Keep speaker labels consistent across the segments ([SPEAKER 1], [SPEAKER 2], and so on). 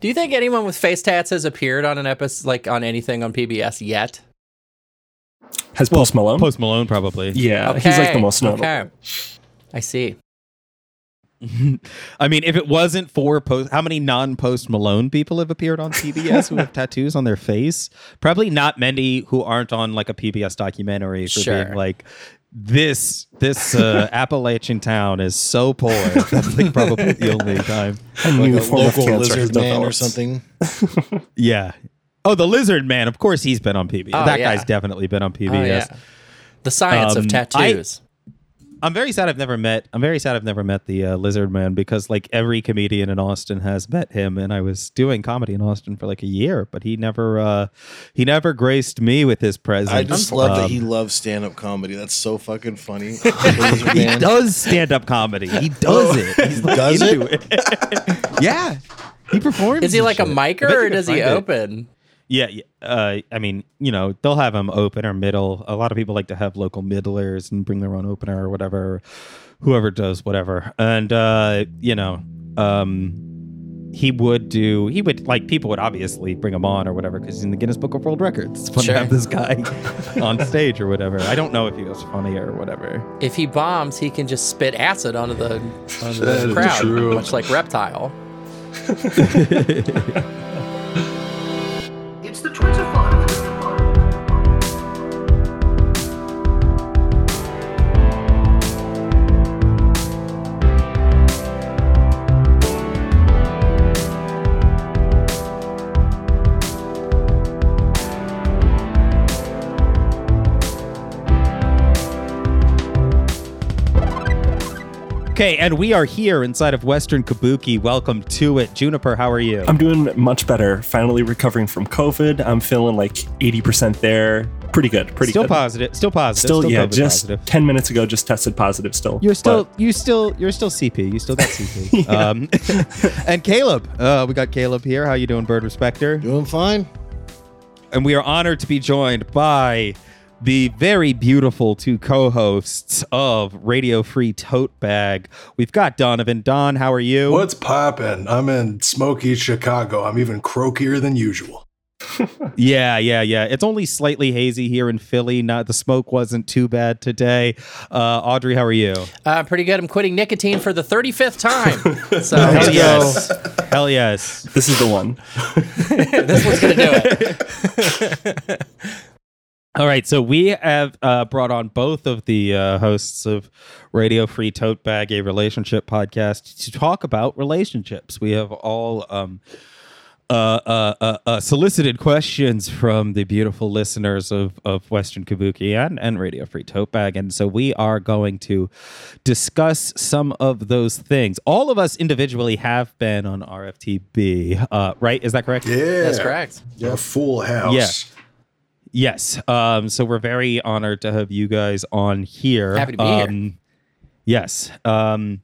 [SPEAKER 1] Do you think anyone with face tats has appeared on an episode, like on anything on PBS yet?
[SPEAKER 2] Has Post Malone?
[SPEAKER 3] Post Malone, probably.
[SPEAKER 2] yeah, he's like the most notable.
[SPEAKER 1] Okay. I see.
[SPEAKER 3] I mean, if it wasn't for post, how many non-post Malone people have appeared on PBS who have tattoos on their face? Probably not many who aren't on like a PBS documentary for
[SPEAKER 1] Sure.
[SPEAKER 3] being like this. This uh, Appalachian town is so poor. That's like probably the only time.
[SPEAKER 2] A
[SPEAKER 4] Like
[SPEAKER 2] new
[SPEAKER 4] a local lizard man or something.
[SPEAKER 3] Yeah. Oh, the Lizard Man. Of course, he's been on PBS.
[SPEAKER 1] Oh,
[SPEAKER 3] that
[SPEAKER 1] yeah.
[SPEAKER 3] guy's definitely been on PBS.
[SPEAKER 1] Oh, yeah. The science
[SPEAKER 3] Um,
[SPEAKER 1] of tattoos.
[SPEAKER 3] I'm very sad I've never met. I'm very sad I've never met the uh, Lizard Man because like every comedian in Austin has met him, and I was doing comedy in Austin for like a year, but he never, uh, he never graced me with his presence.
[SPEAKER 4] I just love that
[SPEAKER 3] Um,
[SPEAKER 4] he loves stand up comedy. That's so fucking funny.
[SPEAKER 3] He
[SPEAKER 4] man.
[SPEAKER 3] does stand up comedy. He does
[SPEAKER 4] Oh,
[SPEAKER 3] it. He's like
[SPEAKER 4] does
[SPEAKER 3] into
[SPEAKER 4] it?
[SPEAKER 3] it. yeah, he performs.
[SPEAKER 1] is he like a
[SPEAKER 3] shit. I
[SPEAKER 1] micer or does he
[SPEAKER 3] open? it.
[SPEAKER 1] Open?
[SPEAKER 3] Yeah, yeah, uh, I mean, you know, they'll have them open or middle. A lot of people like to have local middlers and bring their own opener or whatever. Whoever does whatever, and uh, you know, um, he would do. He would like people would obviously bring him on or whatever because he's in the Guinness Book of World Records. It's fun
[SPEAKER 1] Sure.
[SPEAKER 3] to have this guy on stage or whatever. I don't know if he was funny or whatever.
[SPEAKER 1] If he bombs, he can just spit acid onto the, onto the crowd,
[SPEAKER 5] true.
[SPEAKER 1] much like Reptile.
[SPEAKER 6] It's the Twitter file.
[SPEAKER 3] Okay, and we are here inside of Western Kabuki. Welcome to it, Juniper. How are you?
[SPEAKER 2] I'm doing much better. Finally recovering from COVID. I'm feeling like 80% there. Pretty good. Pretty good.
[SPEAKER 3] still
[SPEAKER 2] good.
[SPEAKER 3] positive. Still positive.
[SPEAKER 2] Still, yeah,
[SPEAKER 3] COVID
[SPEAKER 2] just
[SPEAKER 3] positive.
[SPEAKER 2] 10 minutes ago, just tested positive still.
[SPEAKER 3] You're still,
[SPEAKER 2] But
[SPEAKER 3] you still, you're still CP. You still got CP. um, and Caleb, uh, we got Caleb here. How you doing, Bird Respecter?
[SPEAKER 4] Doing fine.
[SPEAKER 3] And we are honored to be joined by the very beautiful two co-hosts of Radio Free Tote Bag. We've got Donovan. Don, how are you?
[SPEAKER 5] What's poppin'? I'm in smoky Chicago. I'm even croakier than usual.
[SPEAKER 3] Yeah, yeah, yeah. It's only slightly hazy here in Philly. Not the smoke wasn't too bad today. Uh, Audrey, how are you?
[SPEAKER 1] Uh, pretty good. I'm quitting nicotine for the 35th time. So
[SPEAKER 3] Hell yes. Hell yes.
[SPEAKER 2] this is the one.
[SPEAKER 1] this one's going to do it.
[SPEAKER 3] All right, so we have uh, brought on both of the uh, hosts of Radio Free Tote Bag, a relationship podcast, to talk about relationships. We have all um, uh, uh, uh, uh, solicited questions from the beautiful listeners of, of Western Kabuki and, and Radio Free Tote Bag. And so we are going to discuss some of those things. All of us individually have been on RFTB, uh, right? Is that correct?
[SPEAKER 5] Yeah.
[SPEAKER 1] That's correct.
[SPEAKER 5] A full house.
[SPEAKER 3] Yeah. Yes. Um, so we're very honored to have you guys on here.
[SPEAKER 1] Happy to be here.
[SPEAKER 3] um, Yes. Um,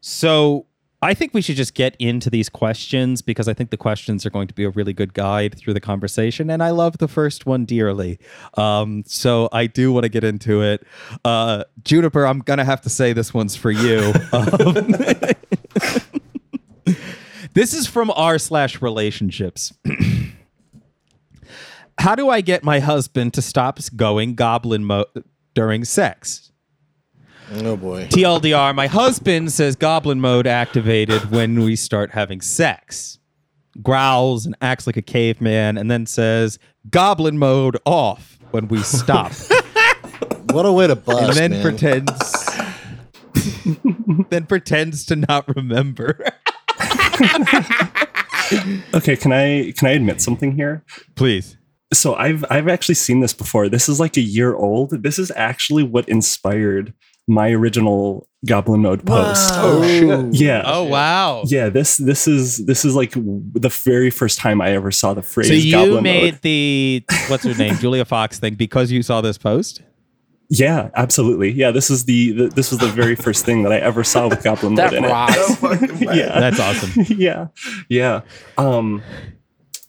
[SPEAKER 3] so I think we should just get into these questions because I think the questions are going to be a really good guide through the conversation. And I love the first one dearly. Um, so I do want to get into it. Uh, Juniper, I'm going to have to say this one's for you. Um, this is from r slash relationships. How do I get my husband to stop going goblin mode during sex?
[SPEAKER 4] Oh boy.
[SPEAKER 3] TLDR, my husband says goblin mode activated when we start having sex. Growls and acts like a caveman, and then says goblin mode off when we stop.
[SPEAKER 4] What a way to bust.
[SPEAKER 3] and then
[SPEAKER 4] man.
[SPEAKER 3] pretends then pretends to not remember.
[SPEAKER 2] Okay, can I can I admit something here?
[SPEAKER 3] Please.
[SPEAKER 2] So I've I've actually seen this before. This is like a year old. This is actually what inspired my original Goblin Mode post.
[SPEAKER 5] Oh, shit.
[SPEAKER 2] Yeah.
[SPEAKER 3] Oh wow.
[SPEAKER 2] Yeah, this this is this is like the very first time I ever saw the phrase
[SPEAKER 3] So you
[SPEAKER 2] Goblin
[SPEAKER 3] made
[SPEAKER 2] Mode.
[SPEAKER 3] the what's her name, Julia Fox thing because you saw this post?
[SPEAKER 2] Yeah, absolutely. Yeah, this is the, the this was the very first thing that I ever saw with Goblin Mode
[SPEAKER 1] That
[SPEAKER 2] in it. yeah.
[SPEAKER 3] That's awesome.
[SPEAKER 2] yeah, yeah. Um,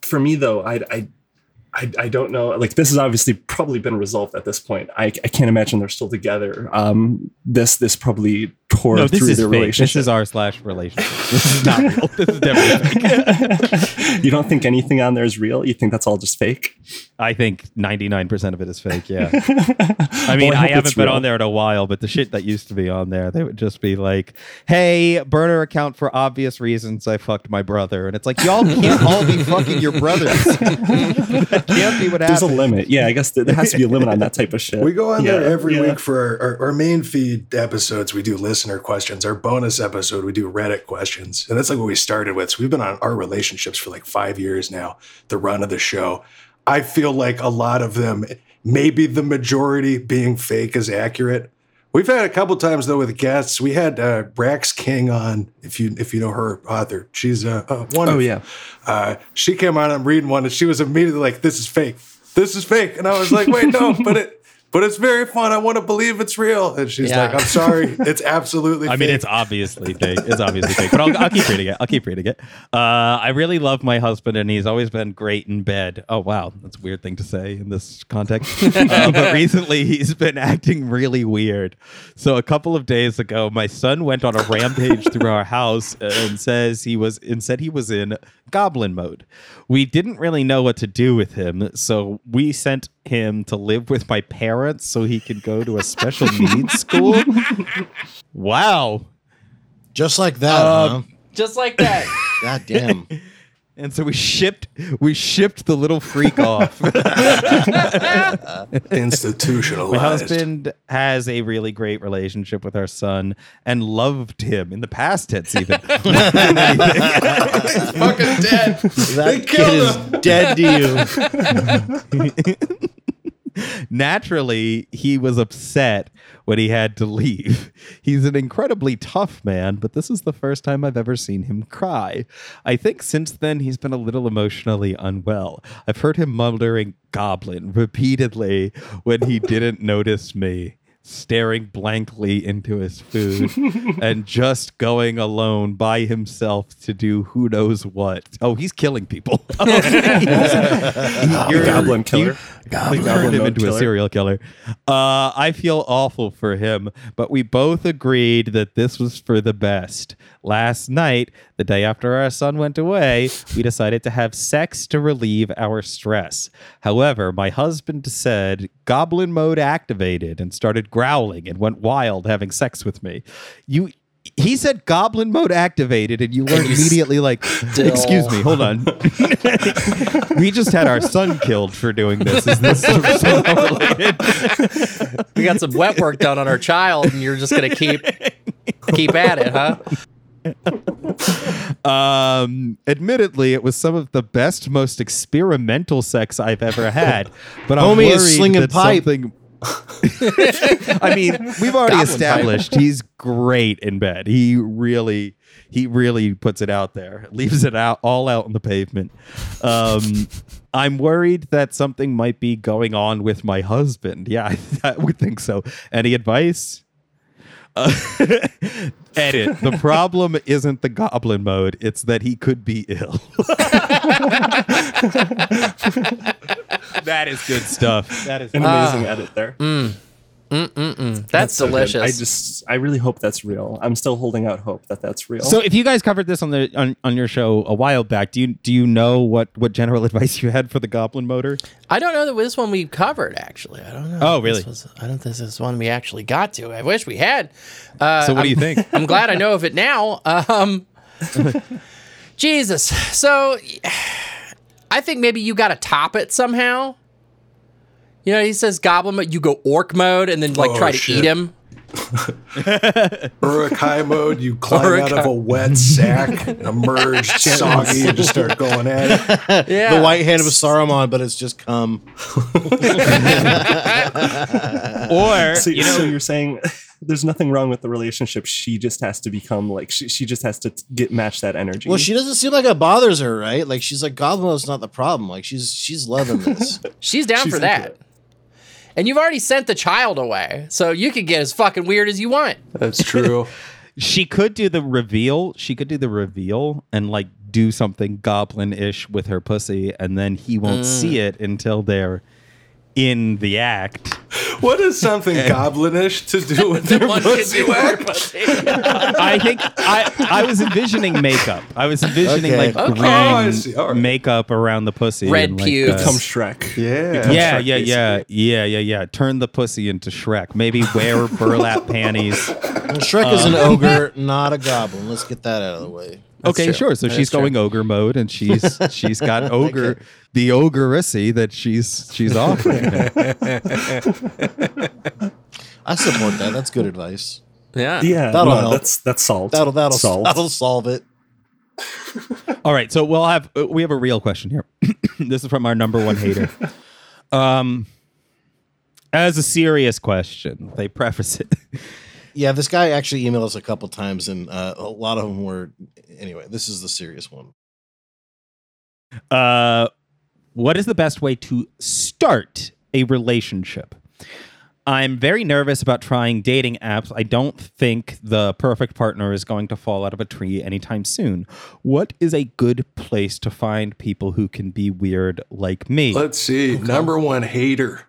[SPEAKER 2] for me though, I, I, I, I don't know. Like this has obviously probably been resolved at this point. I, I can't imagine they're still together. Um, this this probably tore
[SPEAKER 3] No, this
[SPEAKER 2] through
[SPEAKER 3] is
[SPEAKER 2] their
[SPEAKER 3] fake.
[SPEAKER 2] relationship.
[SPEAKER 3] This is r slash relationship. This is not real. This is definitely fake.
[SPEAKER 2] you don't think anything on there is real? You think that's all just fake?
[SPEAKER 3] I think 99% of it is fake, yeah. I mean,
[SPEAKER 2] Well, I
[SPEAKER 3] I, haven't been
[SPEAKER 2] real.
[SPEAKER 3] on there in a while, but the shit that used to be on there, they would just be like, hey, burner account for obvious reasons I fucked my brother. And it's like, y'all can't all be fucking your brothers. that can't be what happens.
[SPEAKER 2] There's a limit. Yeah, I guess there there has to be a limit on that type of shit.
[SPEAKER 5] We go on there every
[SPEAKER 2] yeah.
[SPEAKER 5] week for our, our, our main feed episodes. We do listener questions. Our bonus episode, we do Reddit questions. And that's like what we started with. So we've been on our relationships for like five years now, the run of the show. I feel like a lot of them, maybe the majority being fake is accurate. We've had a couple times though with guests. We had uh, Rax King on, if you if you know her author. She's uh, uh, one.
[SPEAKER 2] Oh
[SPEAKER 5] of,
[SPEAKER 2] yeah.
[SPEAKER 5] uh, she came on. I'm reading one, and she was immediately like, "This is fake. This is fake." And I was like, "Wait, no, but it, but it's very fun. I want to believe it's real." And she's
[SPEAKER 1] Yeah.
[SPEAKER 5] like, "I'm sorry, it's absolutely."
[SPEAKER 3] I
[SPEAKER 5] fake.
[SPEAKER 3] mean, it's obviously fake. It's obviously fake, but I'll, I'll keep reading it. I'll keep reading it. Uh, I really love my husband, and he's always been great in bed. Oh wow, that's a weird thing to say in this context. uh, but recently, he's been acting really weird. So a couple of days ago, my son went on a rampage through our house and says he was and said he was in goblin mode. We didn't really know what to do with him, so we sent him to live with my parents so he could go to a special needs school. Wow.
[SPEAKER 4] Just like that,
[SPEAKER 3] Uh,
[SPEAKER 4] huh?
[SPEAKER 1] Just like that.
[SPEAKER 4] God damn.
[SPEAKER 3] And so we shipped we shipped the little freak off.
[SPEAKER 5] institutionalized.
[SPEAKER 3] My husband has a really great relationship with our son and loved him in the past tense even.
[SPEAKER 5] fucking dead.
[SPEAKER 4] That kid
[SPEAKER 5] killed
[SPEAKER 4] is dead to you.
[SPEAKER 3] Naturally, he was upset when he had to leave. He's an incredibly tough man, but this is the first time I've ever seen him cry. I think since then he's been a little emotionally unwell. I've heard him muttering goblin repeatedly when he didn't notice me. Staring blankly into his food and just going alone by himself to do who knows what. Oh, he's killing people. You're-
[SPEAKER 2] goblin killer.
[SPEAKER 3] we
[SPEAKER 2] Goblin
[SPEAKER 3] turned him
[SPEAKER 2] mode
[SPEAKER 3] into a serial killer. Uh, I feel awful for him, but we both agreed that this was for the best. Last night, the day after our son went away, we decided to have sex to relieve our stress. However, my husband said goblin mode activated and started growling and went wild having sex with me. You. He said goblin mode activated, and you weren't immediately like, excuse me, hold on. we just had our son killed for doing this. Is this somehow related?
[SPEAKER 1] we got some wet work done on our child, and you're just gonna keep keep at it, huh?
[SPEAKER 3] Um, admittedly, it was some of the best, most experimental sex I've ever had. But I'm
[SPEAKER 4] Homie is
[SPEAKER 3] worried
[SPEAKER 4] slinging
[SPEAKER 3] that
[SPEAKER 4] pipe.
[SPEAKER 3] something. I mean, we've already
[SPEAKER 1] Goblin
[SPEAKER 3] established he's great in bed. He really, he really puts it out there, leaves it out all out on the pavement. Um, I'm worried that something might be going on with my husband. Yeah, I, I would think so. Any advice? Uh, edit. The problem isn't the goblin mode; it's that he could be ill. that is good stuff. That is.
[SPEAKER 2] An amazing edit there.
[SPEAKER 1] That's,
[SPEAKER 2] so good.
[SPEAKER 1] delicious.
[SPEAKER 2] I just, I really hope that's real. I'm still holding out hope that that's real.
[SPEAKER 3] So, if you guys covered this on the on, on your show a while back, do you do you know what what general advice you had for the goblin motor?
[SPEAKER 1] I don't know that this one we covered actually. I don't know.
[SPEAKER 3] Oh, really?
[SPEAKER 1] This was, I don't think this is one we actually got to. I wish we had. Uh,
[SPEAKER 3] So, what do you think?
[SPEAKER 1] I'm glad I know of it now. Um, Jesus. So, I think maybe you got to top it somehow. You know, he says goblin mode. You go orc mode and then like
[SPEAKER 5] Oh,
[SPEAKER 1] try to
[SPEAKER 5] shit.
[SPEAKER 1] eat him.
[SPEAKER 5] Uruk-hai mode, you climb out of a wet sack, emerge soggy, and just start going at it.
[SPEAKER 1] Yeah.
[SPEAKER 4] The white hand of Saruman, but it's just cum.
[SPEAKER 3] Or
[SPEAKER 2] so,
[SPEAKER 3] you know,
[SPEAKER 2] so you're saying there's nothing wrong with the relationship. She just has to become like she, she just has to get match that energy.
[SPEAKER 4] Well, she doesn't seem like it bothers her, right? Like she's like goblin Goblino's not the problem. Like she's she's loving this.
[SPEAKER 1] She's down
[SPEAKER 2] She's
[SPEAKER 1] for
[SPEAKER 2] into
[SPEAKER 1] that.
[SPEAKER 2] it.
[SPEAKER 1] And you've already sent the child away, so you can get as fucking weird as you want.
[SPEAKER 5] That's true.
[SPEAKER 3] she could do the reveal. She could do the reveal and like do something goblin-ish with her pussy, and then he won't mm. see it until they're in the act.
[SPEAKER 5] What is something goblinish to do with your
[SPEAKER 1] One can
[SPEAKER 5] pussy
[SPEAKER 1] do more
[SPEAKER 5] whack?
[SPEAKER 1] pussy.
[SPEAKER 3] I think I I was envisioning makeup. I was envisioning
[SPEAKER 4] Okay.
[SPEAKER 3] like
[SPEAKER 1] Okay.
[SPEAKER 3] green
[SPEAKER 5] Oh, I see. All right.
[SPEAKER 3] makeup around the pussy.
[SPEAKER 1] Red
[SPEAKER 3] and, like,
[SPEAKER 1] pubes.
[SPEAKER 2] Become Shrek.
[SPEAKER 5] Yeah.
[SPEAKER 2] Become
[SPEAKER 3] yeah,
[SPEAKER 2] Shrek,
[SPEAKER 3] yeah, yeah, yeah, yeah, yeah. Turn the pussy into Shrek. Maybe wear burlap panties.
[SPEAKER 4] Well, Shrek is an um, ogre, not a goblin. Let's get that out of the way.
[SPEAKER 3] Okay,
[SPEAKER 1] true.
[SPEAKER 3] sure. So
[SPEAKER 1] That
[SPEAKER 3] she's
[SPEAKER 1] is true.
[SPEAKER 3] going ogre mode, and she's she's got ogre the ogreessy that she's she's offering.
[SPEAKER 4] I support that. That's good advice.
[SPEAKER 1] Yeah.
[SPEAKER 2] Yeah,
[SPEAKER 4] That'll
[SPEAKER 2] no,
[SPEAKER 4] help.
[SPEAKER 2] that's that's salt.
[SPEAKER 4] That'll that'll
[SPEAKER 2] salt.
[SPEAKER 4] that'll solve it.
[SPEAKER 3] All right, so we'll have uh, we have a real question here. this is from our number one hater. Um, as a serious question, they preface it.
[SPEAKER 4] Yeah, this guy actually emailed us a couple times, and uh, a lot of them were. Anyway, this is the serious one.
[SPEAKER 3] Uh, what is the best way to start a relationship? I'm very nervous about trying dating apps. I don't think the perfect partner is going to fall out of a tree anytime soon. What is a good place to find people who can be weird like me?
[SPEAKER 5] Let's see. Number one hater.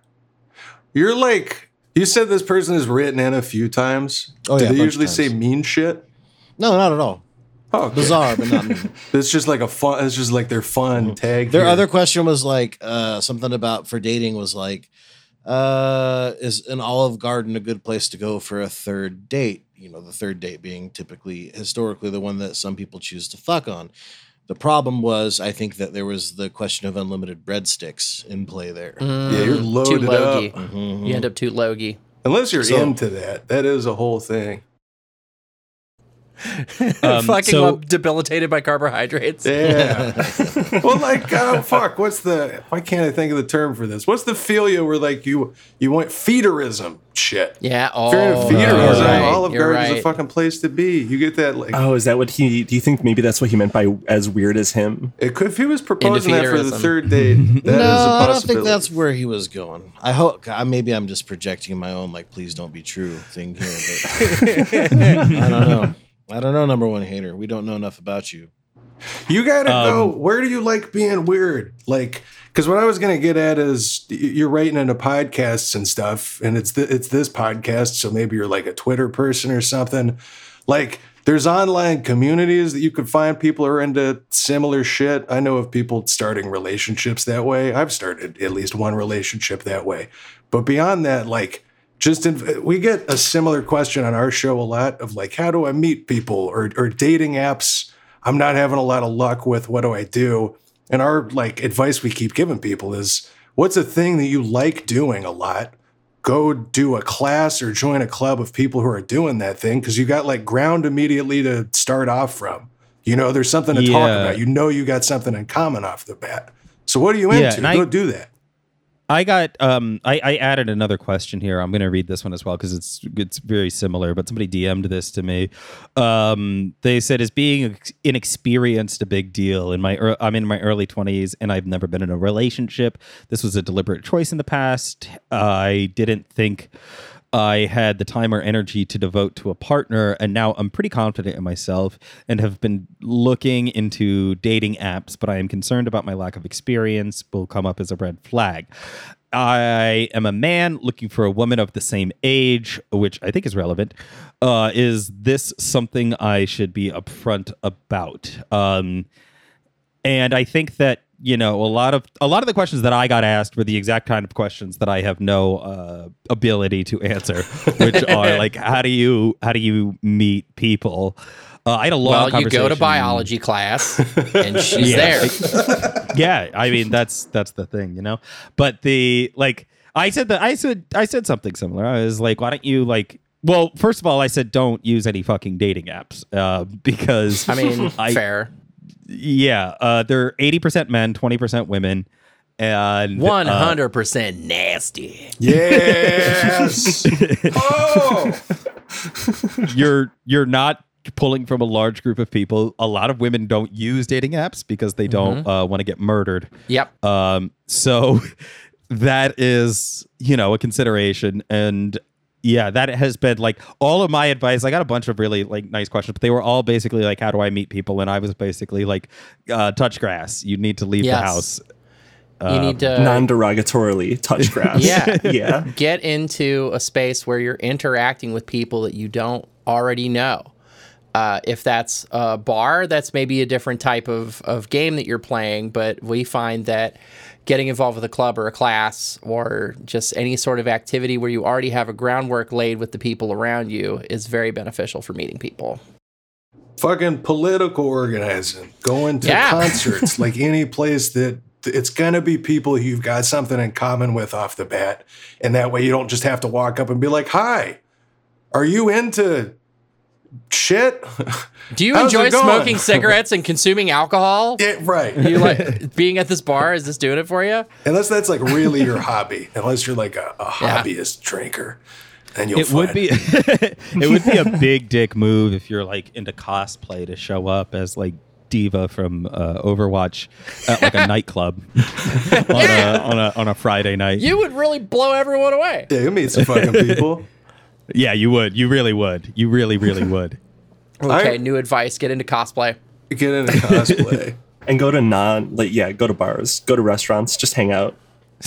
[SPEAKER 5] You're like, you said this person has written in a few times.
[SPEAKER 4] Oh,
[SPEAKER 5] Do
[SPEAKER 4] yeah,
[SPEAKER 5] they usually say mean shit?
[SPEAKER 4] No, not at all.
[SPEAKER 5] Oh, okay.
[SPEAKER 4] Bizarre, but not mean.
[SPEAKER 5] It's just like a fun, it's just like their fun tag.
[SPEAKER 4] Their
[SPEAKER 5] here.
[SPEAKER 4] other question was like uh, something about for dating was like, uh, is an Olive Garden a good place to go for a third date? You know, the third date being typically historically the one that some people choose to fuck on. The problem was, I think that there was the question of unlimited breadsticks in play there. Mm.
[SPEAKER 5] Yeah, you're
[SPEAKER 1] Too
[SPEAKER 5] loaded
[SPEAKER 1] logy.
[SPEAKER 5] up. Mm-hmm.
[SPEAKER 1] You end up too logy.
[SPEAKER 5] Unless you're
[SPEAKER 4] So-
[SPEAKER 5] into that. That is a whole thing.
[SPEAKER 3] Um,
[SPEAKER 1] Fucking
[SPEAKER 3] so-
[SPEAKER 1] up debilitated by carbohydrates.
[SPEAKER 5] Yeah. well, like, uh, fuck. What's the? Why can't I think of the term for this? What's the philia where like you you want feederism shit?
[SPEAKER 1] Yeah. Oh,
[SPEAKER 5] If you're into
[SPEAKER 1] you're
[SPEAKER 5] feederism,
[SPEAKER 1] right,
[SPEAKER 5] Olive
[SPEAKER 1] you're
[SPEAKER 5] Garden is a fucking place to be. You get that like.
[SPEAKER 2] Oh, is that what he? Do you think maybe that's what he meant by as weird as him?
[SPEAKER 5] It could, if he was proposing that for the third date, that is
[SPEAKER 4] no,
[SPEAKER 5] a
[SPEAKER 4] I don't think that's where he was going. I hope God, maybe I'm just projecting my own like please don't be true thing here. But I don't know. I don't know. Number one hater. We don't know enough about you.
[SPEAKER 5] You gotta
[SPEAKER 3] Um,
[SPEAKER 5] go. Where do you like being weird? Like, because what I was gonna get at is you're writing into podcasts and stuff, and it's th- it's this podcast, so maybe you're like a Twitter person or something. Like, there's online communities that you could find people who are into similar shit. I know of people starting relationships that way. I've started at least one relationship that way. But beyond that, like, just in, we get a similar question on our show a lot of like, how do I meet people or or dating apps? I'm not having a lot of luck with what do I do? And our like advice we keep giving people is what's a thing that you like doing a lot? Go do a class or join a club of people who are doing that thing because you got like ground immediately to start off from. You know, there's something to talk about. You know, you got something in common off the bat. So what are you
[SPEAKER 3] Yeah,
[SPEAKER 5] into?
[SPEAKER 3] and I-
[SPEAKER 5] Go do that.
[SPEAKER 3] I got um I, I added another question here. I'm gonna read this one as well because it's it's very similar, but somebody DM'd this to me. Um they said is being inexperienced a big deal in my ear I'm in my early 20s and I've never been in a relationship. This was a deliberate choice in the past. I didn't think I had the time or energy to devote to a partner, and now I'm pretty confident in myself and have been looking into dating apps, but I am concerned about my lack of experience will come up as a red flag. I am a man looking for a woman of the same age, which I think is relevant. Uh, is this something I should be upfront about? Um, and I think that you know a lot of a lot of the questions that I got asked were the exact kind of questions that I have no uh, ability to answer, which are like how do you how do you meet people? Uh, I had a long
[SPEAKER 1] Well, you go to biology class, and she's
[SPEAKER 3] Yeah.
[SPEAKER 1] there.
[SPEAKER 3] yeah, I mean that's that's the thing, you know. But the like I said that I said I said something similar. I was like, why don't you like well, first of all, I said don't use any fucking dating apps uh, because
[SPEAKER 1] I mean,
[SPEAKER 3] I-
[SPEAKER 1] fair.
[SPEAKER 3] Yeah, uh, they're eighty percent men, twenty percent women, and uh,
[SPEAKER 1] hundred percent nasty.
[SPEAKER 5] Yes. oh.
[SPEAKER 3] you're you're not pulling from a large group of people. A lot of women don't use dating apps because they don't uh, want to get murdered.
[SPEAKER 1] Yep.
[SPEAKER 3] Um, so that is, you know, a consideration. And yeah, that has been like all of my advice. I got a bunch of really like nice questions, but they were all basically like, how do I meet people? And I was basically like, uh, touch grass. You need to leave
[SPEAKER 1] Yes.
[SPEAKER 3] the house. um,
[SPEAKER 1] need to
[SPEAKER 2] non-derogatorily touch grass.
[SPEAKER 1] Yeah.
[SPEAKER 2] yeah.
[SPEAKER 1] get into a space where you're interacting with people that you don't already know. Uh, if that's a bar, that's maybe a different type of, of game that you're playing. But we find that getting involved with a club or a class or just any sort of activity where you already have a groundwork laid with the people around you is very beneficial for meeting people.
[SPEAKER 5] fucking political organizing, going to
[SPEAKER 1] Yeah.
[SPEAKER 5] concerts, like any place that it's gonna be people you've got something in common with off the bat, and that way you don't just have to walk up and be like, "Hi, are you into shit?"
[SPEAKER 1] Do you
[SPEAKER 5] How's
[SPEAKER 1] enjoy smoking cigarettes and consuming alcohol?
[SPEAKER 5] Yeah, right.
[SPEAKER 1] You like being at this bar? Is this doing it for you?
[SPEAKER 5] Unless that's like really your hobby, unless you're like a, a hobbyist drinker, then you'll
[SPEAKER 3] It would be it would be a big dick move if you're like into cosplay to show up as like D.Va from uh, Overwatch at like a nightclub on, a, on a on a Friday night.
[SPEAKER 1] You would really blow everyone away.
[SPEAKER 5] Yeah, you meet some fucking people.
[SPEAKER 3] Yeah, you would. You really would. You really really would.
[SPEAKER 1] Okay,
[SPEAKER 5] I-
[SPEAKER 1] new advice: get into cosplay.
[SPEAKER 5] Get into cosplay.
[SPEAKER 2] And go to non like yeah, go to bars, go to restaurants, just hang out.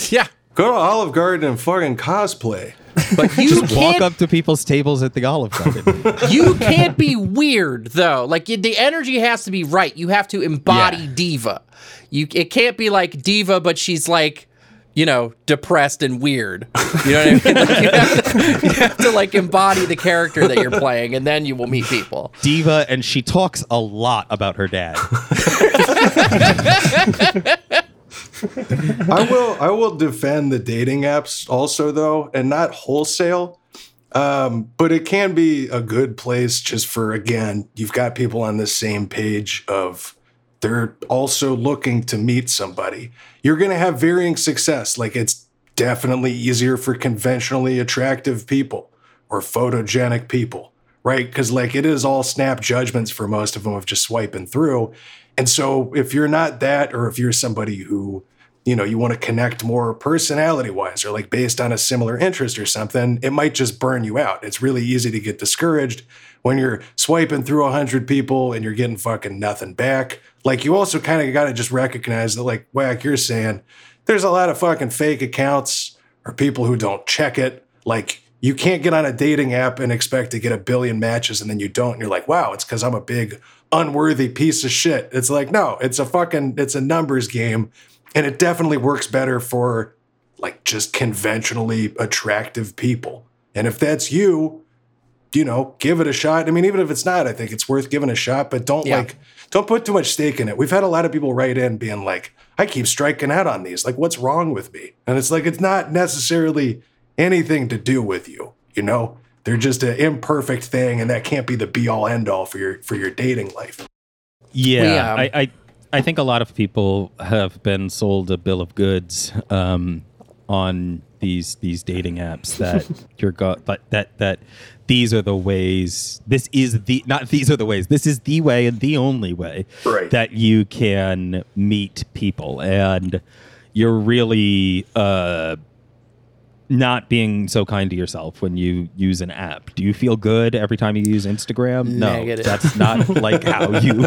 [SPEAKER 1] Yeah,
[SPEAKER 5] Go to Olive Garden and fucking cosplay.
[SPEAKER 1] but you
[SPEAKER 3] just
[SPEAKER 1] can't.
[SPEAKER 3] Walk up to people's tables at the Olive Garden.
[SPEAKER 1] You can't be weird though. Like the energy has to be right. You have to embody
[SPEAKER 3] Yeah.
[SPEAKER 1] D.Va. You it can't be like D.Va, but she's like. You know, depressed and weird. You know what I mean? Like you, have to, you have to like embody the character that you're playing, and then you will meet people.
[SPEAKER 3] D.Va, and she talks a lot about her dad.
[SPEAKER 5] I will I will defend the dating apps also though, and not wholesale. Um, but it can be a good place just for again, you've got people on the same page of they're also looking to meet somebody. You're gonna have varying success. Like it's definitely easier for conventionally attractive people or photogenic people, right? Because like it is all snap judgments for most of them of just swiping through. And so if you're not that, or if you're somebody who, you know, you want to connect more personality wise or like based on a similar interest or something, it might just burn you out. It's really easy to get discouraged when you're swiping through a hundred people and you're getting fucking nothing back. Like you also kind of got to just recognize that, like Whack, you're saying there's a lot of fucking fake accounts or people who don't check it. Like you can't get on a dating app and expect to get a billion matches and then you don't. And you're like, wow, it's because I'm a big unworthy piece of shit. It's like, no, it's a fucking, it's a numbers game. And it definitely works better for like just conventionally attractive people. And if that's you, you know, give it a shot. I mean, even if it's not, I think it's worth giving a shot, but don't
[SPEAKER 1] Yeah.
[SPEAKER 5] like, don't put too much stake in it. We've had a lot of people write in being like, I keep striking out on these. Like, what's wrong with me? And it's like, it's not necessarily anything to do with you, you know? They're just an imperfect thing, and that can't be the be all end all for your for your dating life.
[SPEAKER 3] Yeah,
[SPEAKER 1] We, um,
[SPEAKER 3] I, I I think a lot of people have been sold a bill of goods um, on these these dating apps that you're go but that that these are the ways. This is the not these are the ways. This is the way and the only way
[SPEAKER 5] Right.
[SPEAKER 3] that you can meet people, and you're really. Uh, not being so kind to yourself when you use an app. Do you feel good every time you use Instagram? No,
[SPEAKER 1] Negative.
[SPEAKER 3] that's not like how you.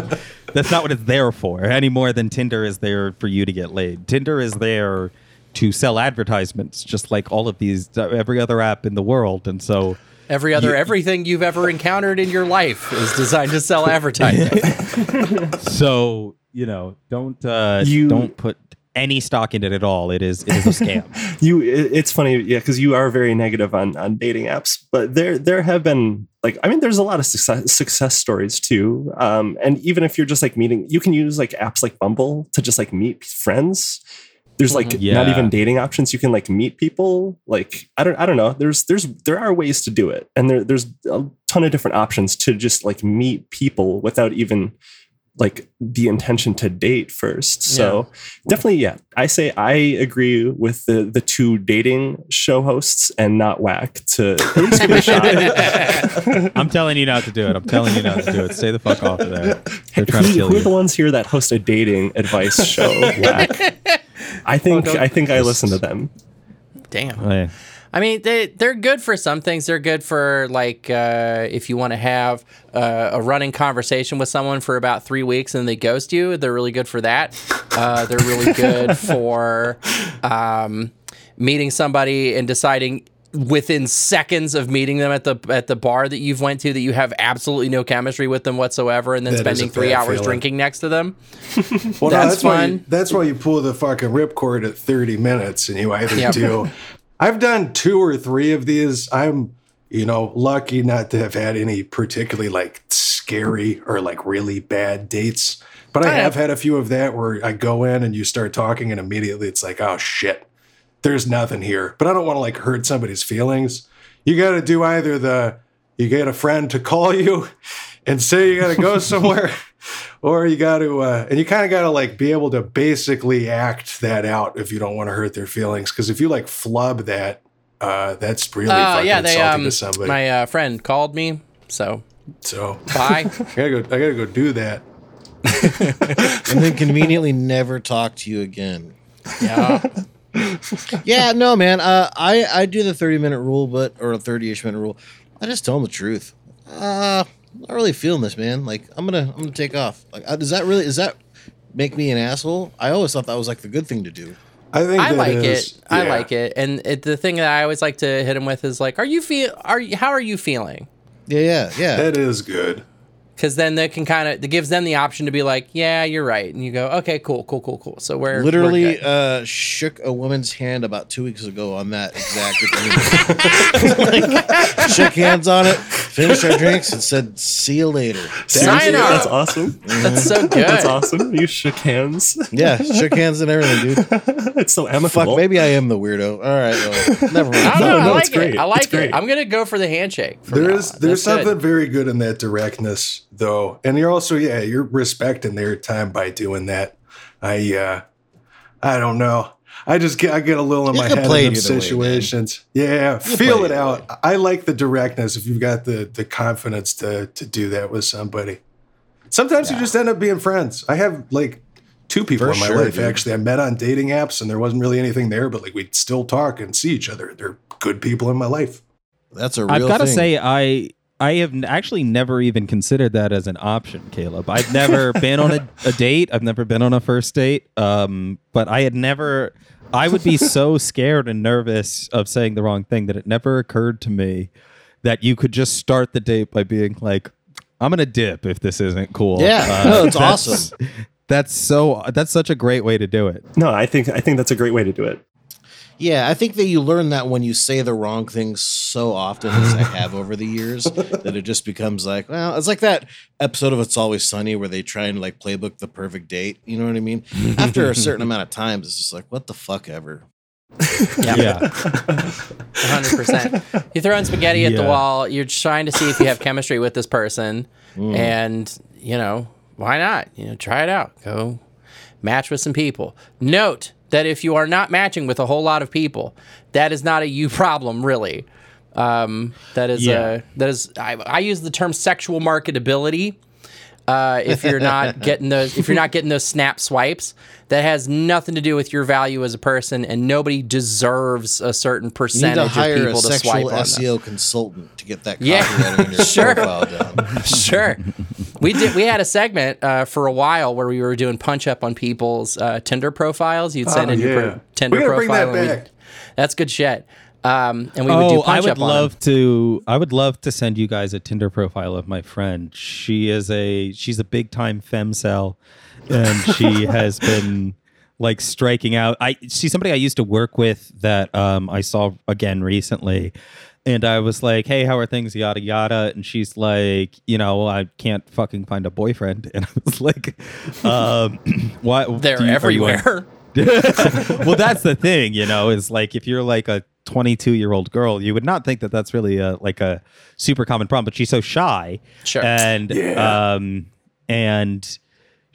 [SPEAKER 3] That's not what it's there for. Any more than Tinder is there for you to get laid. Tinder is there to sell advertisements, just like all of these every other app in the world. And so,
[SPEAKER 1] Every other everything you've ever encountered in your life is designed to sell advertising.
[SPEAKER 3] so you know, don't uh,
[SPEAKER 2] You-
[SPEAKER 3] don't put any stock in it at all. It is it is a scam.
[SPEAKER 2] you it, it's funny yeah because you are very negative on on dating apps but there there have been like i mean there's a lot of success success stories too um and even if you're just like meeting you can use like apps like bumble to just like meet friends there's like not
[SPEAKER 3] Yeah.
[SPEAKER 2] even dating options you can like meet people like i don't i don't know there's there's there are ways to do it and there there's a ton of different options to just like meet people without even like the intention to date first. So definitely, yeah, I say I agree with the the two dating show hosts and not whack to give a shot.
[SPEAKER 3] I'm telling you not to do it. I'm telling you not to do it. Stay the fuck off of there. They're trying to
[SPEAKER 2] Who,
[SPEAKER 3] kill
[SPEAKER 2] who are the ones here that host a dating advice show? Whack. I think oh,
[SPEAKER 1] don't-
[SPEAKER 2] I think I listen to them.
[SPEAKER 1] Damn.
[SPEAKER 3] Oh, yeah.
[SPEAKER 1] I mean, they they're good for some things. They're good for like uh, if you want to have uh, a running conversation with someone for about three weeks and they ghost you. They're really good for that. Uh, they're really good for um, meeting somebody and deciding within seconds of meeting them at the at the bar that you've went to that you have absolutely no chemistry with them whatsoever, and then
[SPEAKER 5] That is
[SPEAKER 1] spending three hours
[SPEAKER 5] feeling.
[SPEAKER 1] drinking next to them.
[SPEAKER 5] Well, no,
[SPEAKER 1] That's
[SPEAKER 5] that's why.
[SPEAKER 1] fun.
[SPEAKER 5] You, that's why you pull the fucking ripcord at thirty minutes, and you either
[SPEAKER 1] Yep.
[SPEAKER 5] do. I've done two or three of these. I'm, you know, lucky not to have had any particularly like scary or like really bad dates. But I have had a few of that where I go in and you start talking, and immediately it's like, oh shit, there's nothing here. But I don't want to like hurt somebody's feelings. You got to do either the you get a friend to call you and say you got to go somewhere, or you got to uh, and you kind of got to like be able to basically act that out if you don't want to hurt their feelings. Because if you like flub that, uh, that's really
[SPEAKER 1] Uh,
[SPEAKER 5] fucking
[SPEAKER 1] yeah, they
[SPEAKER 5] insulting
[SPEAKER 1] um,
[SPEAKER 5] to somebody.
[SPEAKER 1] my uh, friend called me, so
[SPEAKER 5] so
[SPEAKER 1] bye.
[SPEAKER 5] I gotta go. I gotta go do that.
[SPEAKER 4] and then conveniently never talk to you again.
[SPEAKER 1] yeah.
[SPEAKER 4] Yeah, no, man. Uh, I I do the thirty minute rule, but or a thirty ish minute rule. I just tell them the truth. Uh, I'm not really feeling this, man. Like I'm gonna I'm gonna take off. Like, uh, does that really does that make me an asshole? I always thought that was like the good thing to do.
[SPEAKER 5] I think
[SPEAKER 1] I like
[SPEAKER 5] is-
[SPEAKER 1] it. I like it. And it, the thing that I always like to hit him with is like, "Are you feel? Are you? How are you feeling?"
[SPEAKER 4] Yeah, yeah, yeah.
[SPEAKER 5] That is good.
[SPEAKER 1] Because then they can kind of it gives them the option to be like, "Yeah, you're right," and you go, "Okay, cool, cool, cool, cool." So we're
[SPEAKER 4] Literally
[SPEAKER 1] we're good.
[SPEAKER 4] uh, shook a woman's hand about two weeks ago on that exact agreement. like, shook hands on it, finished our drinks, and said, "See you later."
[SPEAKER 2] Seriously,
[SPEAKER 1] Sayonara.
[SPEAKER 2] that's awesome.
[SPEAKER 1] that's so good.
[SPEAKER 2] That's awesome. You shook hands.
[SPEAKER 4] Yeah, shook hands and everything, dude.
[SPEAKER 2] it's so amicable.
[SPEAKER 4] Fuck, maybe I am the weirdo. All right, well, never mind.
[SPEAKER 1] I don't know.
[SPEAKER 2] No,
[SPEAKER 1] I
[SPEAKER 2] no,
[SPEAKER 1] like
[SPEAKER 2] it's great.
[SPEAKER 1] it. I like
[SPEAKER 2] It's great.
[SPEAKER 1] it. I'm gonna go for the handshake. from
[SPEAKER 5] There
[SPEAKER 1] now
[SPEAKER 5] is
[SPEAKER 1] on.
[SPEAKER 5] there's
[SPEAKER 1] That's good.
[SPEAKER 5] something very good in that directness though. And you're also yeah, you're respecting their time by doing that. I uh I don't know. I just get I get a little in
[SPEAKER 4] You
[SPEAKER 5] my head
[SPEAKER 4] play
[SPEAKER 5] in
[SPEAKER 4] it
[SPEAKER 5] them
[SPEAKER 4] way,
[SPEAKER 5] situations. yeah,
[SPEAKER 4] can
[SPEAKER 5] feel it
[SPEAKER 4] it either
[SPEAKER 5] out. I like the directness if you've got the the confidence to to do that with somebody. Sometimes you just end up being friends. I have like two people
[SPEAKER 4] For
[SPEAKER 5] in my
[SPEAKER 4] sure,
[SPEAKER 5] life
[SPEAKER 4] dude.
[SPEAKER 5] actually. I met on dating apps and there wasn't really anything there, but like we'd still talk and see each other. They're good people in my life.
[SPEAKER 4] That's a real
[SPEAKER 3] I've got to say, I I have actually never even considered that as an option, Caleb. I've never been on a, a date. I've never been on a first date. Um, but I had never. I would be so scared and nervous of saying the wrong thing that it never occurred to me that you could just start the date by being like, "I'm gonna dip if this isn't cool."
[SPEAKER 4] Yeah,
[SPEAKER 3] Uh,
[SPEAKER 4] no, it's
[SPEAKER 3] that's-
[SPEAKER 4] awesome.
[SPEAKER 3] That's so. That's such a great way to do it.
[SPEAKER 2] No, I think I think that's a great way to do it.
[SPEAKER 4] Yeah, I think that you learn that when you say the wrong things so often as I have over the years, that it just becomes like, well, it's like that episode of It's Always Sunny where they try and like playbook the perfect date. You know what I mean? After a certain amount of times, it's just like, what the fuck ever.
[SPEAKER 3] Yeah.
[SPEAKER 1] hundred percent. You throw in spaghetti at the wall. You're trying to see if you have chemistry with this person, mm. and you know why not? You know, try it out. Go match with some people. Note that if you are not matching with a whole lot of people, that is not a you problem, really. Um, that is
[SPEAKER 3] Yeah.
[SPEAKER 1] uh, that is. I, I use the term sexual marketability. Uh, if you're not getting those, if you're not getting those snap swipes, that has nothing to do with your value as a person, and nobody deserves a certain
[SPEAKER 4] You need to
[SPEAKER 1] percentage of
[SPEAKER 4] hire a
[SPEAKER 1] people to swipe
[SPEAKER 4] sexual
[SPEAKER 1] on them.
[SPEAKER 4] SEO consultant to get that
[SPEAKER 1] Yeah,
[SPEAKER 4] copywriting in your
[SPEAKER 1] sure.
[SPEAKER 4] profile down.
[SPEAKER 1] sure. We did. We had a segment uh, for a while where we were doing punch up on people's uh, Tinder profiles. You'd send
[SPEAKER 5] Oh,
[SPEAKER 1] in your
[SPEAKER 5] yeah.
[SPEAKER 1] pro- Tinder
[SPEAKER 5] We gotta bring
[SPEAKER 1] profile.
[SPEAKER 5] that back.
[SPEAKER 1] that's good shit. Um, and we would do
[SPEAKER 3] Oh, I would love to. I would love to send you guys a Tinder profile of my friend. She is a she's a big time femcel, and she has been like striking out. I she's somebody I used to work with that um, I saw again recently. And I was like, "Hey, how are things?" Yada yada. And she's like, "You know, I can't fucking find a boyfriend." And I was like, um, "Why?"
[SPEAKER 1] They're
[SPEAKER 3] you- are you on-
[SPEAKER 1] everywhere.
[SPEAKER 3] well, that's the thing, you know, is like if you're like a 22 year old girl, you would not think that that's really a like a super common problem. But she's so shy,
[SPEAKER 1] Sure.
[SPEAKER 3] and
[SPEAKER 5] Yeah.
[SPEAKER 3] um, and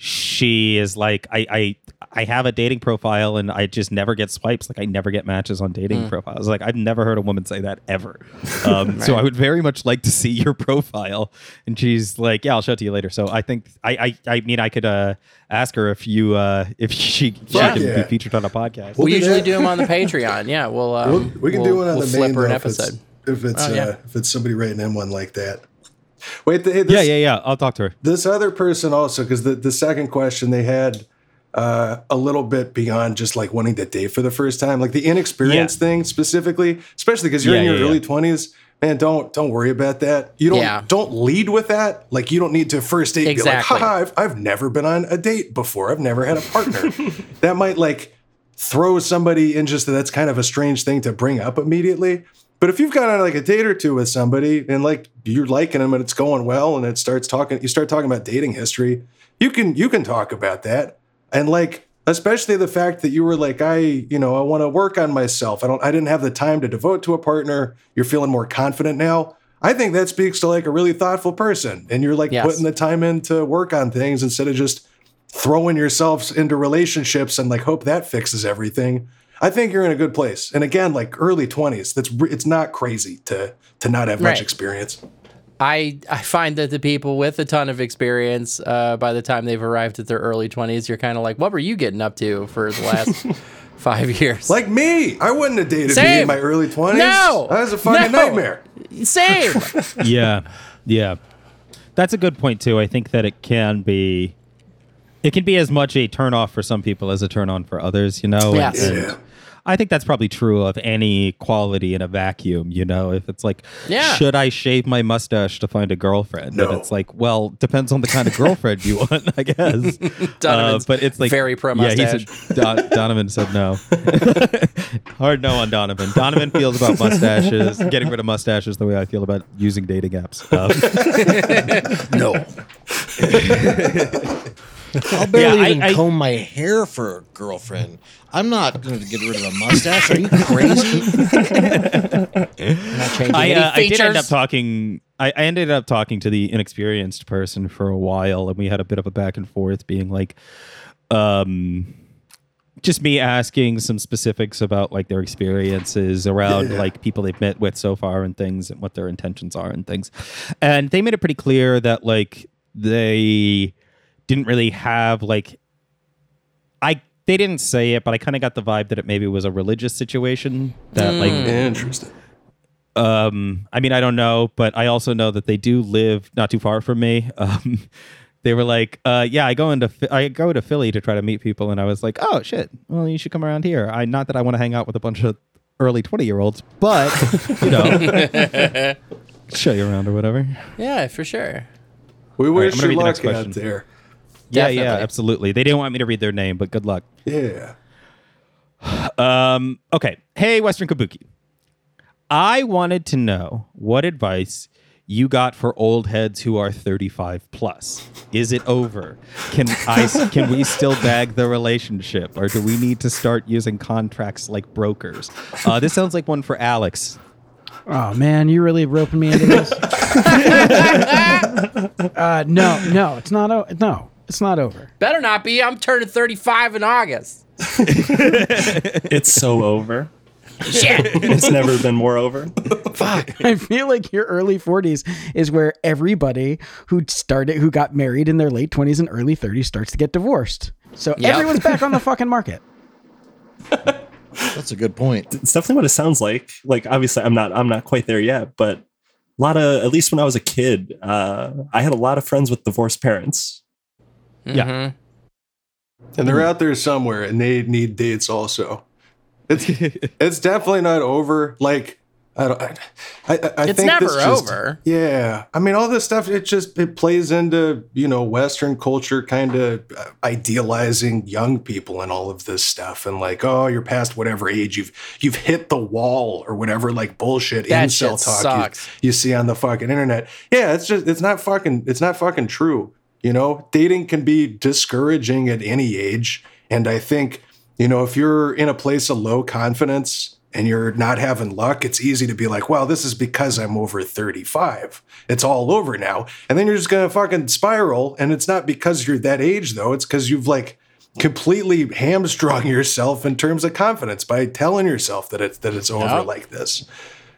[SPEAKER 3] she is like I I I have a dating profile and I just never get swipes. Like I never get matches on dating profiles. Like I've never heard a woman say that ever. Um, So I would very much like to see your profile. And she's like, "Yeah, I'll show it to you later." So I think I I, I mean I could uh, ask her if you uh, if she, she
[SPEAKER 1] Yeah.
[SPEAKER 3] can be featured on a podcast.
[SPEAKER 1] we
[SPEAKER 5] do
[SPEAKER 1] usually
[SPEAKER 5] that.
[SPEAKER 1] do them on the Patreon. Yeah, we'll um,
[SPEAKER 5] We'll- we can
[SPEAKER 1] we'll-
[SPEAKER 5] do one on
[SPEAKER 1] we'll
[SPEAKER 5] the
[SPEAKER 1] flip
[SPEAKER 5] main
[SPEAKER 1] her an
[SPEAKER 5] though, if it's-
[SPEAKER 1] episode.
[SPEAKER 5] If it's
[SPEAKER 1] Oh, yeah.
[SPEAKER 5] uh, if it's somebody writing in one like that. Wait, the, this,
[SPEAKER 3] yeah, yeah, yeah. I'll talk to her.
[SPEAKER 5] this other person also because the, the second question they had uh, a little bit beyond just like wanting to date for the first time like the inexperience
[SPEAKER 3] Yeah.
[SPEAKER 5] thing specifically especially because you're
[SPEAKER 3] Yeah,
[SPEAKER 5] in your
[SPEAKER 3] yeah,
[SPEAKER 5] early. 20s man don't don't worry about that you don't don't lead with that like you don't need to first date
[SPEAKER 1] Exactly.
[SPEAKER 5] be like haha I've, I've never been on a date before i've never had a partner that might like throw somebody in just that's kind of a strange thing to bring up immediately but if you've gone on uh, like a date or two with somebody and like you're liking them and it's going well and it starts talking you start talking about dating history you can you can talk about that. And like especially the fact that you were like i you know i want to work on myself. I don't i didn't have the time to devote to a partner. You're feeling more confident now. I think that speaks to like a really thoughtful person and you're like
[SPEAKER 1] Yes.
[SPEAKER 5] putting the time in to work on things instead of just throwing yourselves into relationships and like hope that fixes everything i think you're in a good place and again like early 20s that's it's not crazy to to not have much experience
[SPEAKER 1] I I find that the people with a ton of experience, uh, by the time they've arrived at their early twenties, you're kind of like, what were you getting up to for the last five years?
[SPEAKER 5] like me i wouldn't have dated me in my early 20s
[SPEAKER 1] No.
[SPEAKER 5] that was a fucking
[SPEAKER 1] No.
[SPEAKER 5] nightmare
[SPEAKER 1] same.
[SPEAKER 3] yeah, yeah. That's a good point too. I think that it can be, it can be as much a turn off for some people as a turn on for others. You know. And-
[SPEAKER 1] Yes.
[SPEAKER 3] and
[SPEAKER 5] Yeah.
[SPEAKER 3] I think that's probably true of any quality in a vacuum. You know, if it's like,
[SPEAKER 1] Yeah.
[SPEAKER 3] should I shave my mustache to find a girlfriend?
[SPEAKER 5] No.
[SPEAKER 3] And it's like, well, depends on the kind of girlfriend you want, I guess.
[SPEAKER 1] Donovan's
[SPEAKER 3] but it's like
[SPEAKER 1] very pro mustache.
[SPEAKER 3] said, Don, Donovan said no. Hard no on Donovan. Donovan feels about mustaches, getting rid of mustaches, the way I feel about using dating apps. Um,
[SPEAKER 5] no
[SPEAKER 4] I'll barely
[SPEAKER 3] Yeah, I-
[SPEAKER 4] even
[SPEAKER 3] I-
[SPEAKER 4] comb my hair for a girlfriend. I'm not going to get rid of a mustache. Are you crazy?
[SPEAKER 3] I, uh, I did end up talking. I, I ended up talking to the inexperienced person for a while, and we had a bit of a back and forth, being like, um, just me asking some specifics about like their experiences around
[SPEAKER 5] Yeah.
[SPEAKER 3] like people they've met with so far and things and what their intentions are and things, and they made it pretty clear that like they didn't really have like I they didn't say it, but I kind of got the vibe that it maybe was a religious situation that like
[SPEAKER 5] interesting.
[SPEAKER 3] um i mean i don't know but i also know that they do live not too far from me. Um they were like uh yeah i go into i go to philly to try to meet people and i was like oh shit. Well you should come around here. I not that i want to hang out with a bunch of early 20 year olds but you know show you around or whatever.
[SPEAKER 1] Yeah, for sure.
[SPEAKER 5] we wish
[SPEAKER 3] I'm
[SPEAKER 5] you
[SPEAKER 3] read the
[SPEAKER 5] luck out there
[SPEAKER 3] yeah yeah absolutely they didn't want me to read their name but good luck
[SPEAKER 5] yeah
[SPEAKER 3] Um, okay. Hey, Western Kabuki. I wanted to know what advice you got for old heads who are 35 plus. Is it over? Can I can we still bag the relationship or do we need to start using contracts like brokers? Uh, this sounds like one for Alex.
[SPEAKER 6] Oh man, you really roping me into this? uh, no, no, it's not. O- no, it's not over.
[SPEAKER 1] Better not be. I'm turning 35 in August.
[SPEAKER 2] It's so over. Shit. it's never been more over. Fuck.
[SPEAKER 6] I feel like your early 40s is where everybody who started, who got married in their late 20s and early 30s starts to get divorced. So
[SPEAKER 1] Yep.
[SPEAKER 6] everyone's back on the fucking market.
[SPEAKER 4] That's a good point.
[SPEAKER 2] It's definitely what it sounds like. Like obviously I'm not I'm not quite there yet, but a lot of at least when I was a kid, uh, I had a lot of friends with divorced parents.
[SPEAKER 3] Yeah.
[SPEAKER 1] Mhm.
[SPEAKER 5] and they're out there somewhere and they need dates also it's it's definitely not over like I don't. I, I, I
[SPEAKER 1] It's
[SPEAKER 5] think
[SPEAKER 1] never
[SPEAKER 5] this just-
[SPEAKER 1] over.
[SPEAKER 5] Yeah, I mean, all this stuff. It just it plays into you know Western culture, kind of idealizing young people and all of this stuff, and like, oh, you're past whatever age you've you've hit the wall or whatever, like bullshit
[SPEAKER 1] That
[SPEAKER 5] incel talk. You, you see on the fucking internet. Yeah, it's just it's not fucking it's not fucking true. You know, dating can be discouraging at any age, and I think you know if you're in a place of low confidence and you're not having luck, it's easy to be like, well, this is because I'm over 35. It's all over now. And then you're just going to fucking spiral. And it's not because you're that age, though. It's because you've like completely hamstrung yourself in terms of confidence by telling yourself that it's, that it's over like this.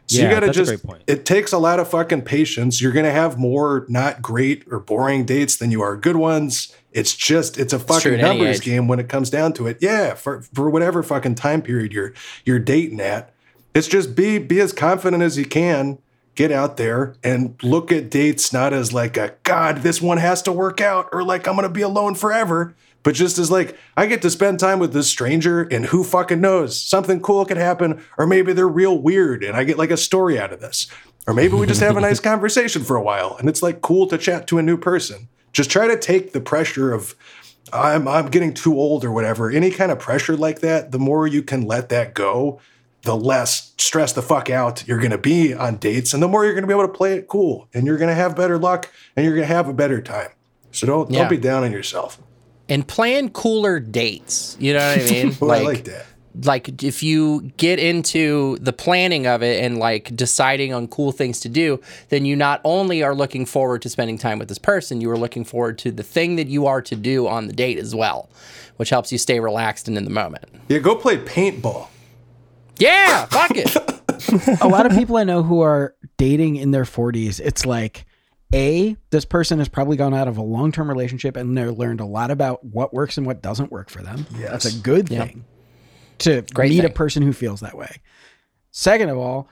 [SPEAKER 5] So
[SPEAKER 3] Yeah,
[SPEAKER 5] you got to
[SPEAKER 3] that's a
[SPEAKER 5] just,
[SPEAKER 3] great point.
[SPEAKER 5] it takes a lot of fucking patience. You're going to have more not great or boring dates than you are good ones. It's just, it's a fucking
[SPEAKER 1] at any
[SPEAKER 5] numbers game when it comes down to it. Yeah. For, for whatever fucking time period you're, you're dating at, it's just be, be as confident as you can. Get out there and look at dates not as like a God, this one has to work out, or like I'm gonna be alone forever, but just as like I get to spend time with this stranger, and who fucking knows, something cool could happen, or maybe they're real weird, and I get like a story out of this, or maybe we just have a nice conversation for a while, and it's like cool to chat to a new person. Just try to take the pressure of I'm I'm getting too old or whatever. Any kind of pressure like that, the more you can let that go, the less stressed the fuck out you're going to be on dates and the more you're going to be able to play it cool and you're going to have better luck and you're going to have a better time. So don't
[SPEAKER 1] Yeah.
[SPEAKER 5] don't be down on yourself.
[SPEAKER 1] And plan cooler dates. You know what I mean?
[SPEAKER 5] Well, I like that.
[SPEAKER 1] like if you get into the planning of it and like deciding on cool things to do, then you not only are looking forward to spending time with this person, you are looking forward to the thing that you are to do on the date as well, which helps you stay relaxed and in the moment.
[SPEAKER 5] Yeah, go play paintball.
[SPEAKER 1] Yeah, fuck it.
[SPEAKER 6] a lot of people I know who are dating in their 40s, it's like, A, this person has probably gone out of a long term relationship and they learned a lot about what works and what doesn't work for them. That's a good
[SPEAKER 1] Yeah.
[SPEAKER 6] thing to
[SPEAKER 1] Great
[SPEAKER 6] meet a person who feels that way. Second of all,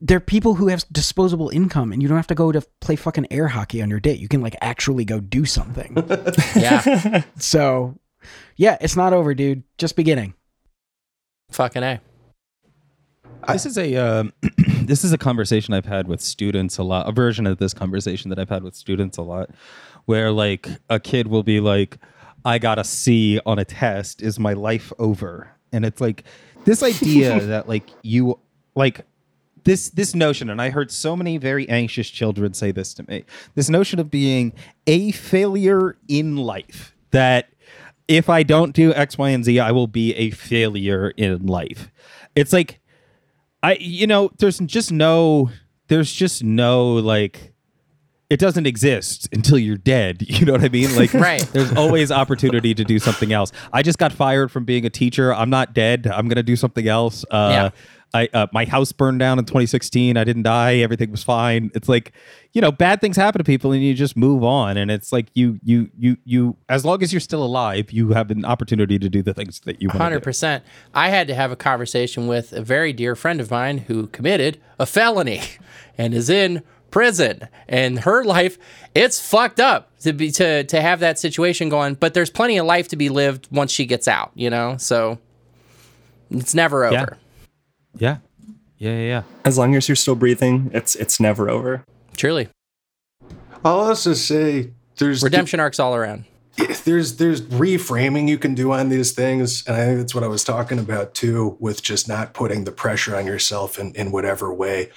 [SPEAKER 6] they're people who have disposable income and you don't have to go to play fucking air hockey on your date. You can like actually go do something.
[SPEAKER 1] Yeah,
[SPEAKER 6] so, yeah, it's not over, dude. Just beginning.
[SPEAKER 1] fucking a.
[SPEAKER 3] This is a um, this is a conversation I've had with students a lot. A version of this conversation that I've had with students a lot, where like a kid will be like, "I got a C on a test. Is my life over?" And it's like this idea that like you like this this notion, and I heard so many very anxious children say this to me. This notion of being a failure in life that if I don't do X, Y, and Z, I will be a failure in life. It's like I you know, there's just no there's just no like it doesn't exist until you're dead. You know what I mean? Like
[SPEAKER 1] Right.
[SPEAKER 3] there's always opportunity to do something else. I just got fired from being a teacher. I'm not dead. I'm gonna do something else. Uh
[SPEAKER 1] Yeah.
[SPEAKER 3] I uh, my house burned down in 2016. I didn't die. Everything was fine. It's like, you know, bad things happen to people, and you just move on. And it's like you, you, you, you. As long as you're still alive, you have an opportunity to do the things that you want
[SPEAKER 1] Hundred percent. I had to have a conversation with a very dear friend of mine who committed a felony and is in prison. And her life, it's fucked up to be to to have that situation going. But there's plenty of life to be lived once she gets out. You know, so it's never over.
[SPEAKER 3] Yeah. Yeah, yeah, yeah. yeah.
[SPEAKER 2] As long as you're still breathing, it's it's never over.
[SPEAKER 1] Truly,
[SPEAKER 5] I'll also say there's
[SPEAKER 1] redemption arcs all around.
[SPEAKER 5] there's there's reframing you can do on these things and i think that's what i was talking about too with just not putting the pressure on yourself in, in whatever way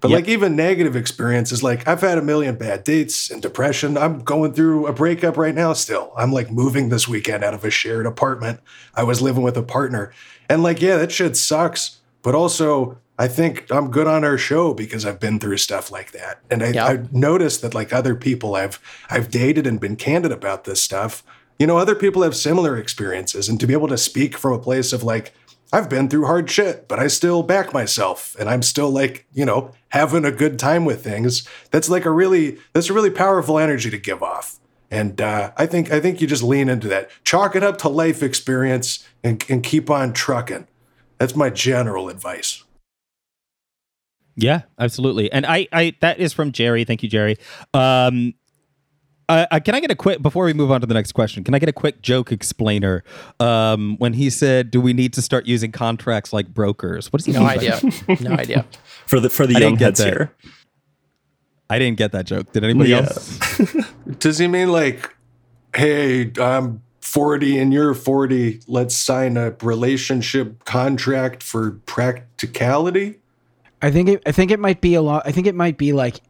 [SPEAKER 5] but
[SPEAKER 3] Yep.
[SPEAKER 5] like even negative experiences like i've had a million bad dates and depression i'm going through a breakup right now still i'm like moving this weekend out of a shared apartment i was living with a partner and like yeah that shit sucks but also i think i'm good on our show because i've been through stuff like that and i,
[SPEAKER 1] Yep.
[SPEAKER 5] I noticed that like other people I've I've dated and been candid about this stuff. You know, other people have similar experiences, and to be able to speak from a place of like, I've been through hard shit, but I still back myself, and I'm still like, you know, having a good time with things. That's like a really that's a really powerful energy to give off. And uh, I think I think you just lean into that, chalk it up to life experience, and, and keep on trucking. That's my general advice.
[SPEAKER 3] Yeah, absolutely. And I, I, that is from Jerry. Thank you, Jerry. Um, uh, uh, can I get a quick before we move on to the next question? Can I get a quick joke explainer? Um, when he said, "Do we need to start using contracts like brokers?" What does he
[SPEAKER 1] No
[SPEAKER 3] mean by
[SPEAKER 1] idea.
[SPEAKER 3] that?
[SPEAKER 1] no idea.
[SPEAKER 2] For the for the
[SPEAKER 3] I
[SPEAKER 2] young
[SPEAKER 3] get
[SPEAKER 2] heads
[SPEAKER 3] that.
[SPEAKER 2] here.
[SPEAKER 3] I didn't get that joke. Did anybody
[SPEAKER 2] Yeah.
[SPEAKER 3] else?
[SPEAKER 5] Does he mean like, hey, I'm 40 and you're 40. Let's sign a relationship contract for practicality?
[SPEAKER 6] I think it, I think it might be a lot. I think it might be like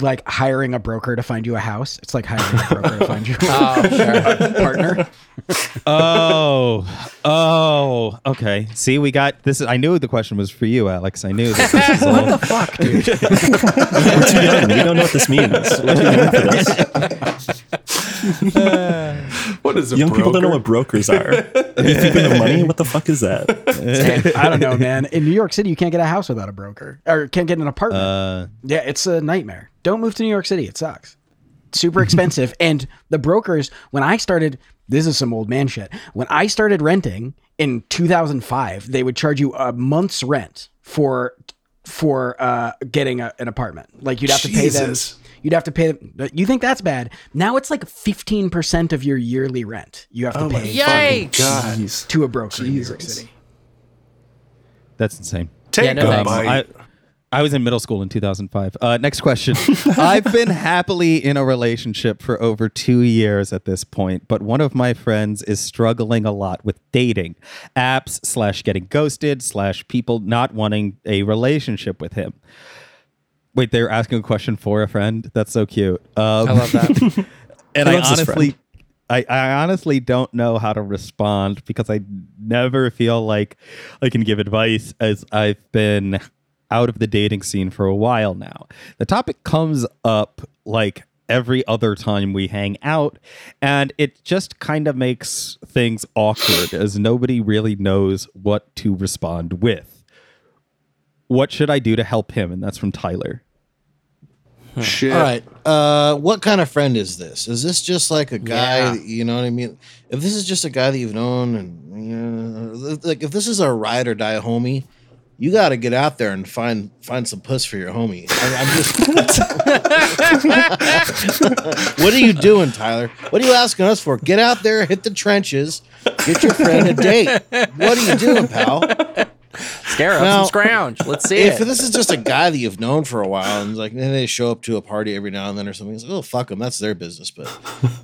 [SPEAKER 6] like hiring a broker to find you a house. It's like hiring a broker to find you
[SPEAKER 1] Oh,
[SPEAKER 6] a partner.
[SPEAKER 3] Oh, oh, okay. See, we got this. I knew the question was for you, Alex. I knew that this is all.
[SPEAKER 6] Fuck, dude.
[SPEAKER 2] We're too young. We don't know what this means. We're too young for this.
[SPEAKER 5] What is a
[SPEAKER 2] Young people don't know what brokers are. you think they have money? What the fuck is that?
[SPEAKER 6] I don't know, man. In New York City, you can't get a house without a broker, or can't get an apartment.
[SPEAKER 3] Uh,
[SPEAKER 6] Yeah, it's a nightmare. Don't move to New York City. It sucks. Super expensive. and the brokers, when I started, this is some old man shit. When I started renting in 2005, they would charge you a month's rent for for uh, getting a, an apartment. Like you'd have to pay them.
[SPEAKER 5] Jesus.
[SPEAKER 6] You'd have to pay them. You think that's bad? Now it's like 15% of your yearly rent. You have to
[SPEAKER 5] Oh my
[SPEAKER 6] pay
[SPEAKER 1] Yikes.
[SPEAKER 5] god!
[SPEAKER 6] To a broker in New York City.
[SPEAKER 3] that's insane.
[SPEAKER 5] Take
[SPEAKER 1] Yeah, no
[SPEAKER 5] a bite.
[SPEAKER 3] I, I was in middle school in 2005. Uh, next question. I've been happily in a relationship for over two years at this point, but one of my friends is struggling a lot with dating apps slash getting ghosted slash people not wanting a relationship with him. Wait, they're asking a question for a friend. That's so cute. Um,
[SPEAKER 1] I love that.
[SPEAKER 3] and I honestly, I, I honestly don't know how to respond because I never feel like I can give advice as I've been out of the dating scene for a while now. The topic comes up like every other time we hang out, and it just kind of makes things awkward as nobody really knows what to respond with. What should I do to help him? And that's from Tyler.
[SPEAKER 5] Shit.
[SPEAKER 4] All right. Uh, what kind of friend is this? Is this just like a guy?
[SPEAKER 1] Yeah.
[SPEAKER 4] that- you know what I mean? If this is just a guy that you've known, and you know, like if this is a ride or die homie, you got to get out there and find find some puss for your homie. I, I'm just. what are you doing, Tyler? What are you asking us for? Get out there, hit the trenches, get your friend a date. What are you doing, pal?
[SPEAKER 1] Scare up
[SPEAKER 4] Now,
[SPEAKER 1] some scrounge. Let's see
[SPEAKER 4] if
[SPEAKER 1] it.
[SPEAKER 4] this is just a guy that you've known for a while and like then they show up to a party every now and then or something, it's like, oh fuck them, that's their business. But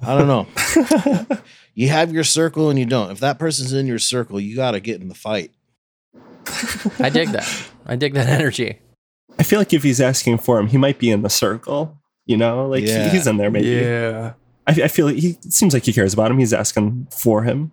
[SPEAKER 4] I don't know. you have your circle and you don't. If that person's in your circle, you got to get in the fight.
[SPEAKER 1] I dig that. I dig that energy.
[SPEAKER 2] I feel like if he's asking for him, he might be in the circle. You know, like he- he's in there maybe.
[SPEAKER 5] Yeah.
[SPEAKER 2] I, I feel like he it seems like he cares about him. He's asking for him,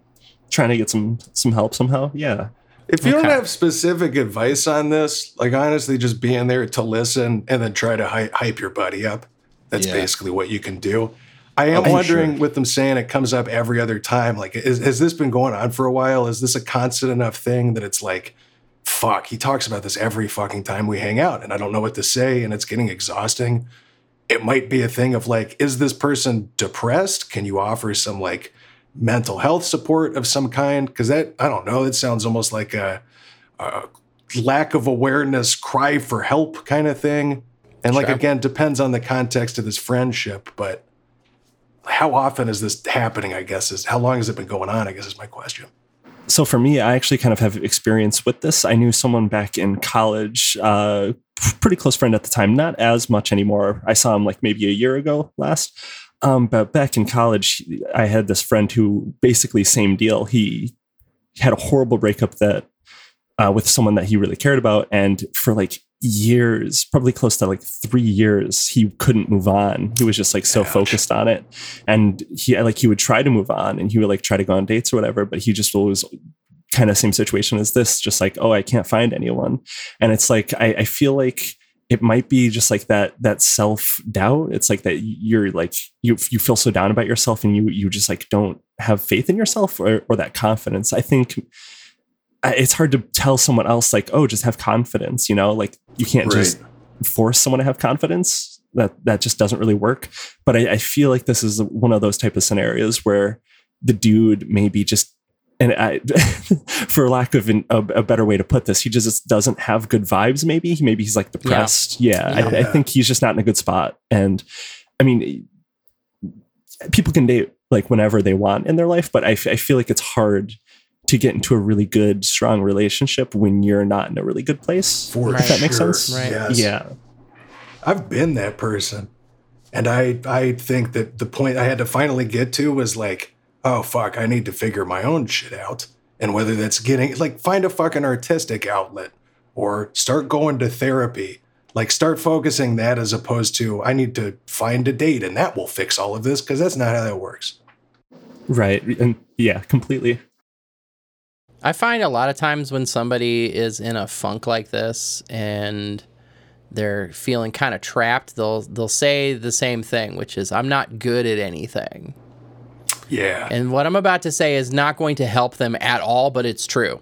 [SPEAKER 2] trying to get some some help somehow. Yeah.
[SPEAKER 5] If you don't have specific advice on this, like honestly, just being there to listen and then try to hy- hype your buddy up. That's
[SPEAKER 4] Yeah.
[SPEAKER 5] basically what you can do. I am
[SPEAKER 2] Oh,
[SPEAKER 5] wondering
[SPEAKER 2] sure.
[SPEAKER 5] with them saying it comes up every other time. Like, is, has this been going on for a while? Is this a constant enough thing that it's like, fuck, he talks about this every fucking time we hang out and I don't know what to say and it's getting exhausting. It might be a thing of like, is this person depressed? Can you offer some like mental health support of some kind? Because that, I don't know, it sounds almost like a, a lack of awareness, cry for help kind of thing. And like, again, depends on the context of this friendship, but how often is this happening? I guess is how long has it been going on? I guess is my question.
[SPEAKER 2] So for me, I actually kind of have experience with this. I knew someone back in college, uh, pretty close friend at the time, not as much anymore. I saw him like maybe a year ago last. Um, but back in college, I had this friend who basically same deal. He had a horrible breakup that uh, with someone that he really cared about, and for like years, probably close to like three years, he couldn't move on. He was just like so
[SPEAKER 5] Ouch.
[SPEAKER 2] focused on it, and he like he would try to move on, and he would like try to go on dates or whatever, but he just was kind of same situation as this, just like oh, I can't find anyone, and it's like I, I feel like it might be just like that that self doubt it's like that you're like you you feel so down about yourself and you you just like don't have faith in yourself or, or that confidence. I think it's hard to tell someone else like oh just have confidence you know? Like you can't just force someone to have confidence. That that just doesn't really work. But I, I feel like this is one of those type of scenarios where the dude maybe just and I, for lack of an, a, a better way to put this, he just doesn't have good vibes. Maybe he maybe he's like depressed. Yeah, I, I think he's just not in a good spot. And I mean, people can date like whenever they want in their life, but I, f- I feel like it's hard to get into a really good, strong relationship when you're not in a really good place.
[SPEAKER 5] For
[SPEAKER 2] if that makes
[SPEAKER 5] sure.
[SPEAKER 2] sense.
[SPEAKER 1] Right.
[SPEAKER 5] Yes.
[SPEAKER 2] Yeah.
[SPEAKER 5] I've been that person. And I I think that the point I had to finally get to was like, oh fuck, I need to figure my own shit out. And whether that's getting like find a fucking artistic outlet or start going to therapy. Like start focusing that as opposed to I need to find a date and that will fix all of this because that's not how that works.
[SPEAKER 2] Right. And yeah, completely.
[SPEAKER 1] I find a lot of times when somebody is in a funk like this and they're feeling kind of trapped, they'll they'll say the same thing, which is I'm not good at anything.
[SPEAKER 5] Yeah.
[SPEAKER 1] And what I'm about to say is not going to help them at all, but it's true.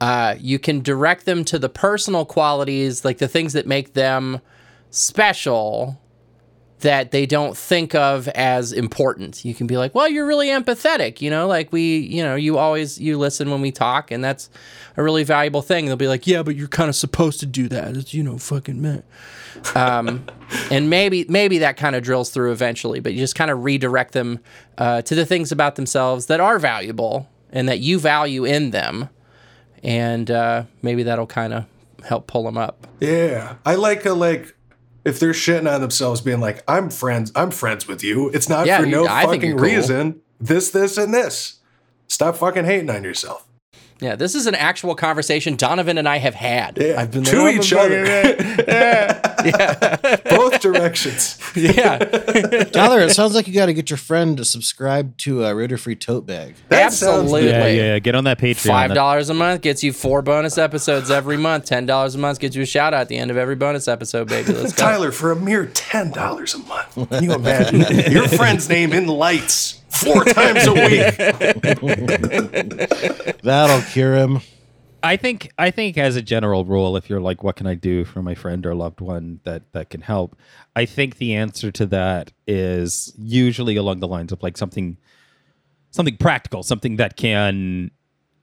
[SPEAKER 1] Uh, you can direct them to the personal qualities, like the things that make them special that they don't think of as important. You can be like, "Well, you're really empathetic, you know, like we, you know, you always you listen when we talk and that's a really valuable thing." They'll be like, "Yeah, but you're kind of supposed to do that. It's, you know, fucking man." Um, and maybe maybe that kind of drills through eventually, but you just kind of redirect them uh, to the things about themselves that are valuable and that you value in them, and uh, maybe that'll kind of help pull them up.
[SPEAKER 5] Yeah. I like a like if they're shitting on themselves being like, I'm friends, I'm friends with you. It's not
[SPEAKER 1] Yeah,
[SPEAKER 5] for no
[SPEAKER 1] I
[SPEAKER 5] fucking
[SPEAKER 1] cool.
[SPEAKER 5] reason. This, this, and this. Stop fucking hating on yourself.
[SPEAKER 1] Yeah, this is an actual conversation Donovan and I have had.
[SPEAKER 5] Yeah.
[SPEAKER 1] I've been
[SPEAKER 5] to
[SPEAKER 1] like, "Oh,
[SPEAKER 5] each
[SPEAKER 1] other. yeah.
[SPEAKER 5] other. Both directions.
[SPEAKER 1] Yeah,
[SPEAKER 4] Tyler, it sounds like you got to get your friend to subscribe to a Radio Free Tote Bag.
[SPEAKER 5] That
[SPEAKER 1] absolutely.
[SPEAKER 3] Yeah, yeah. Get on that Patreon.
[SPEAKER 1] Five dollars a month gets you four bonus episodes every month. Ten dollars a month gets you a shout out at the end of every bonus episode, baby. Let's go.
[SPEAKER 5] Tyler, for a mere ten dollars a month, can you imagine your friend's name in lights four times a week?
[SPEAKER 4] That'll cure him.
[SPEAKER 3] I think I think as a general rule, if you're like, what can I do for my friend or loved one that that can help? I think the answer to that is usually along the lines of like something something practical, something that can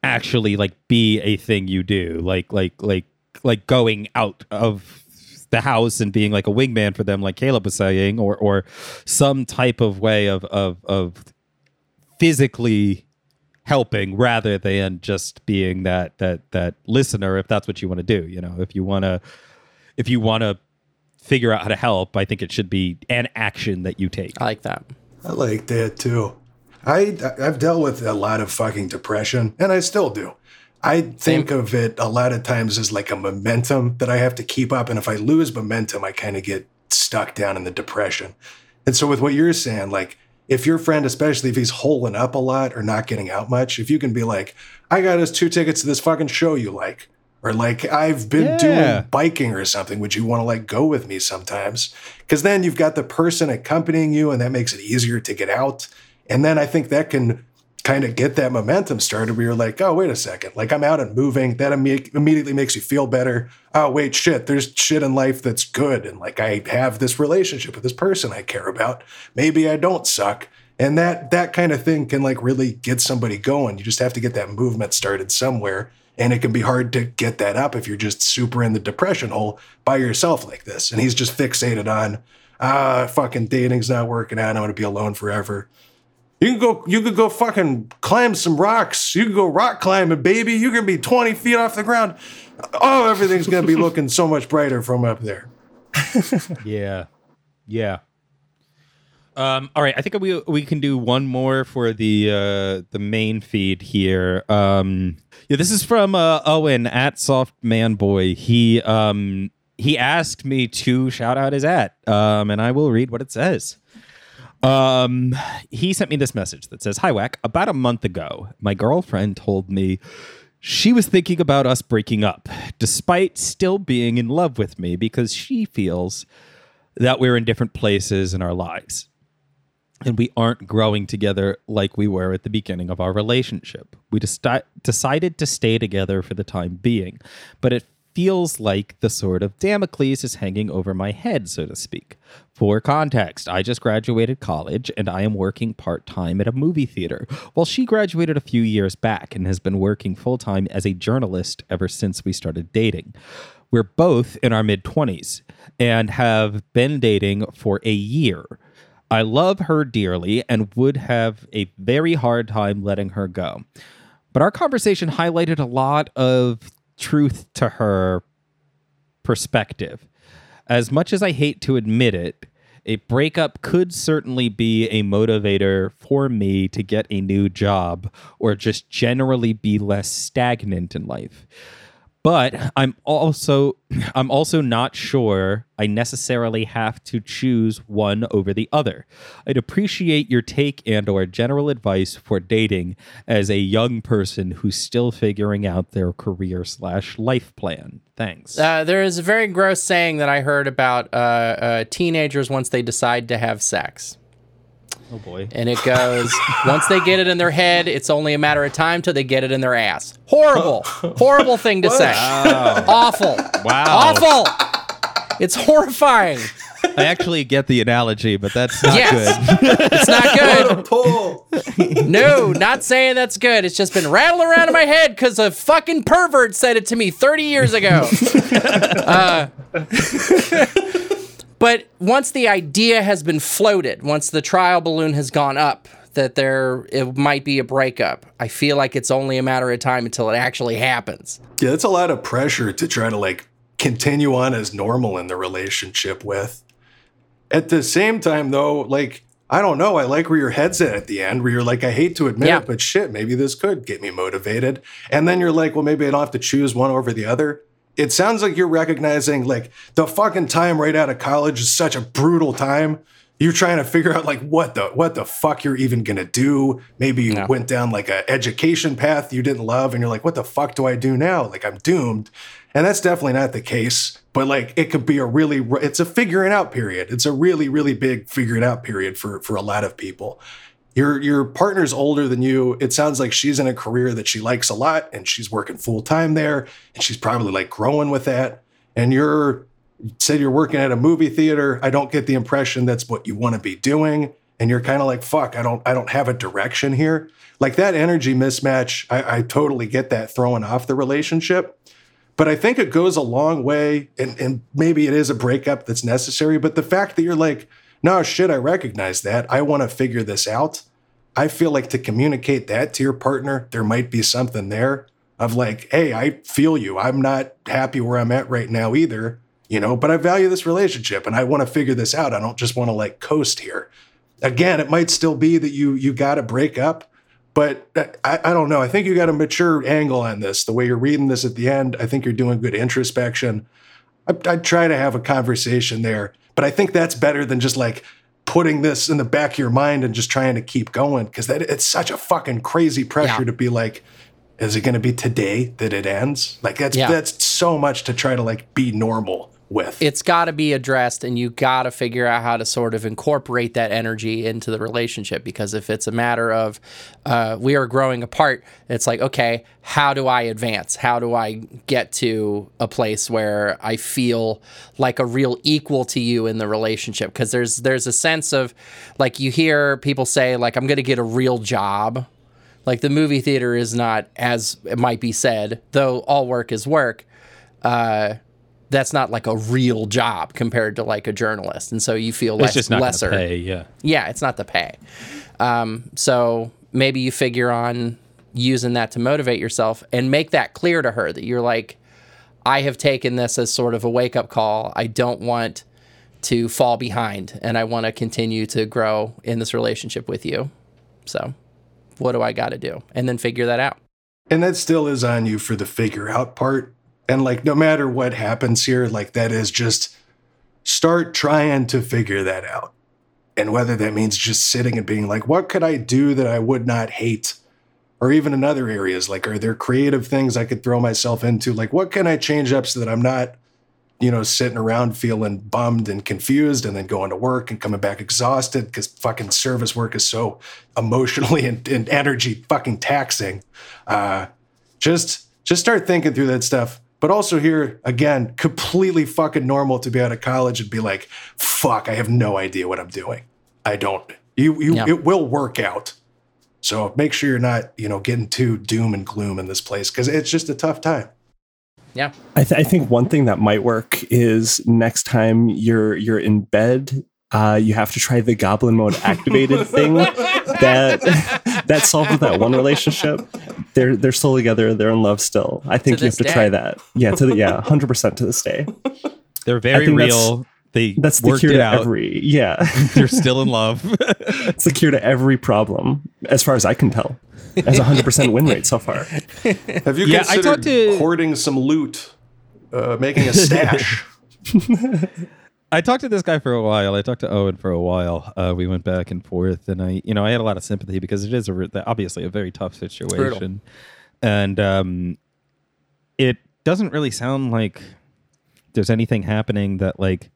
[SPEAKER 3] actually like be a thing you do, like like like like going out of the house and being like a wingman for them, like Caleb was saying, or or some type of way of of of physically helping rather than just being that that that listener if that's what you want to do you know if you want to if you want to figure out how to help i think it should be an action that you take
[SPEAKER 1] I like that.
[SPEAKER 5] I like that too. I I've dealt with a lot of fucking depression, and I still do. I think of it a lot of times as like a momentum that I have to keep up, and if I lose momentum, I kind of get stuck down in the depression. And so, with what you're saying, like if your friend, especially if he's holing up a lot or not getting out much, if you can be like, "I got us two tickets to this fucking show you like," or like, "I've been
[SPEAKER 3] Yeah.
[SPEAKER 5] doing biking or something. Would you want to like go with me sometimes?" Because then you've got the person accompanying you, and that makes it easier to get out. And then I think that can kind of get that momentum started where you're like, oh, wait a second. Like I'm out and moving. That imme- immediately makes you feel better. Oh, wait, shit. There's shit in life that's good. And like I have this relationship with this person I care about. Maybe I don't suck. And that that kind of thing can like really get somebody going. You just have to get that movement started somewhere. And it can be hard to get that up if you're just super in the depression hole by yourself like this. And he's just fixated on, ah, fucking dating's not working out. I'm gonna be alone forever. You can go. You could go fucking climb some rocks. You can go rock climbing, baby. You can be twenty feet off the ground. Oh, everything's gonna be looking so much brighter from up there.
[SPEAKER 3] yeah yeah um all right i think we we can do one more for the uh the main feed here um yeah this is from uh owen at soft man boy he um he asked me to shout out his at um and i will read what it says um, he sent me this message that says, "Hi, Wack. About a month ago, my girlfriend told me she was thinking about us breaking up, despite still being in love with me, because she feels that we're in different places in our lives." And we aren't growing together like we were at the beginning of our relationship. We desti- decided to stay together for the time being, but it feels like the sword of Damocles is hanging over my head, so to speak. For context, I just graduated college and I am working part time at a movie theater, while she graduated a few years back and has been working full time as a journalist ever since we started dating. We're both in our mid 20s and have been dating for a year. I love her dearly and would have a very hard time letting her go. But our conversation highlighted a lot of truth to her perspective. As much as I hate to admit it, a breakup could certainly be a motivator for me to get a new job or just generally be less stagnant in life. But I'm also I'm also not sure I necessarily have to choose one over the other. I'd appreciate your take and or general advice for dating as a young person who's still figuring out their career slash life plan. Thanks.
[SPEAKER 1] Uh, there is a very gross saying that I heard about uh, uh, teenagers once they decide to have sex.
[SPEAKER 3] Oh boy.
[SPEAKER 1] And it goes, once they get it in their head, it's only a matter of time till they get it in their ass. Horrible. Horrible thing to say. Awful.
[SPEAKER 3] Wow.
[SPEAKER 1] Awful. It's horrifying.
[SPEAKER 3] I actually get the analogy, but that's not
[SPEAKER 1] Yes.
[SPEAKER 3] good.
[SPEAKER 1] It's not good.
[SPEAKER 5] Pull.
[SPEAKER 1] No, not saying that's good. It's just been rattling around in my head because a fucking pervert said it to me 30 years ago. Uh, but once the idea has been floated, once the trial balloon has gone up, that there it might be a breakup. I feel like it's only a matter of time until it actually happens.
[SPEAKER 5] Yeah, it's a lot of pressure to try to like continue on as normal in the relationship with. At the same time, though, like, I don't know. I like where your head's at at the end, where you're like, I hate to admit
[SPEAKER 1] Yeah.
[SPEAKER 5] it, but shit, maybe this could get me motivated. And then you're like, well, maybe I don't have to choose one over the other. It sounds like you're recognizing like the fucking time right out of college is such a brutal time. You're trying to figure out like what the what the fuck you're even gonna do. Maybe you
[SPEAKER 1] Yeah.
[SPEAKER 5] went down like a education path you didn't love, and you're like, what the fuck do I do now? Like I'm doomed. And that's definitely not the case. But like it could be a really it's a figuring out period. It's a really, really big figuring out period for for a lot of people. Your your partner's older than you. It sounds like she's in a career that she likes a lot and she's working full time there and she's probably like growing with that. And you're you said you're working at a movie theater. I don't get the impression that's what you want to be doing. And you're kind of like, fuck, I don't I don't have a direction here. Like that energy mismatch, I, I totally get that throwing off the relationship. But I think it goes a long way, and, and maybe it is a breakup that's necessary. But the fact that you're like, no, shit, I recognize that. I want to figure this out. I feel like to communicate that to your partner, there might be something there of like, hey, I feel you. I'm not happy where I'm at right now either, you know, but I value this relationship and I want to figure this out. I don't just want to like coast here. Again, it might still be that you you got to break up, but uh, I, I don't know. I think you got a mature angle on this. The way you're reading this at the end, I think you're doing good introspection. I, I'd try to have a conversation there, but I think that's better than just like putting this in the back of your mind and just trying to keep going because that it's such a fucking crazy pressure
[SPEAKER 1] Yeah.
[SPEAKER 5] to be like, is it going to be today that it ends? Like that's
[SPEAKER 1] Yeah.
[SPEAKER 5] that's so much to try to like be normal with.
[SPEAKER 1] It's got to be addressed, and you got to figure out how to sort of incorporate that energy into the relationship. Because if it's a matter of uh, we are growing apart, it's like, okay, how do I advance? How do I get to a place where I feel like a real equal to you in the relationship? Because there's there's a sense of like you hear people say like I'm going to get a real job. Like the movie theater is not as it might be said, though all work is work that's not like a real job compared to like a journalist, and so you feel less
[SPEAKER 3] It's just not
[SPEAKER 1] lesser.
[SPEAKER 3] pay. Yeah.
[SPEAKER 1] Yeah, it's not the pay. Um, so maybe you figure on using that to motivate yourself and make that clear to her that you're like, I have taken this as sort of a wake up call. I don't want to fall behind, and I want to continue to grow in this relationship with you. So, what do I got to do? And then figure that out.
[SPEAKER 5] And that still is on you for the figure out part. And like, no matter what happens here, like, that is just start trying to figure that out. And whether that means just sitting and being like, what could I do that I would not hate? Or even in other areas, like, are there creative things I could throw myself into? Like, what can I change up so that I'm not, you know, sitting around feeling bummed and confused and then going to work and coming back exhausted because fucking service work is so emotionally and, and energy fucking taxing. Uh, just just start thinking through that stuff. But also here again, completely fucking normal to be out of college and be like, fuck, I have no idea what I'm doing. I don't. You you
[SPEAKER 1] Yeah.
[SPEAKER 5] it will work out. So make sure you're not, you know, getting too doom and gloom in this place because it's just a tough time.
[SPEAKER 1] Yeah.
[SPEAKER 2] I, th- I think one thing that might work is next time you're you're in bed, uh, you have to try the goblin mode activated thing that that solved that one relationship. They're they're still together. They're in love still. I think
[SPEAKER 1] To
[SPEAKER 2] you have
[SPEAKER 1] this
[SPEAKER 2] to try that. Yeah, to the, yeah, hundred percent to this day.
[SPEAKER 3] They're very
[SPEAKER 2] think that's-
[SPEAKER 3] real. they
[SPEAKER 2] That's the
[SPEAKER 3] worked
[SPEAKER 2] cure to
[SPEAKER 3] out.
[SPEAKER 2] every yeah.
[SPEAKER 3] They're still in love.
[SPEAKER 2] it's the cure to every problem, as far as I can tell. As a hundred percent win rate so far.
[SPEAKER 5] Have you
[SPEAKER 3] Yeah, I
[SPEAKER 5] considered
[SPEAKER 3] talked to-
[SPEAKER 5] hoarding some loot, uh, making a stash?
[SPEAKER 3] I talked to this guy for a while. I talked to Owen for a while. Uh, we went back and forth, and I, you know, I had a lot of sympathy because it is a, obviously a very tough situation, and um, it doesn't really sound like there's anything happening that like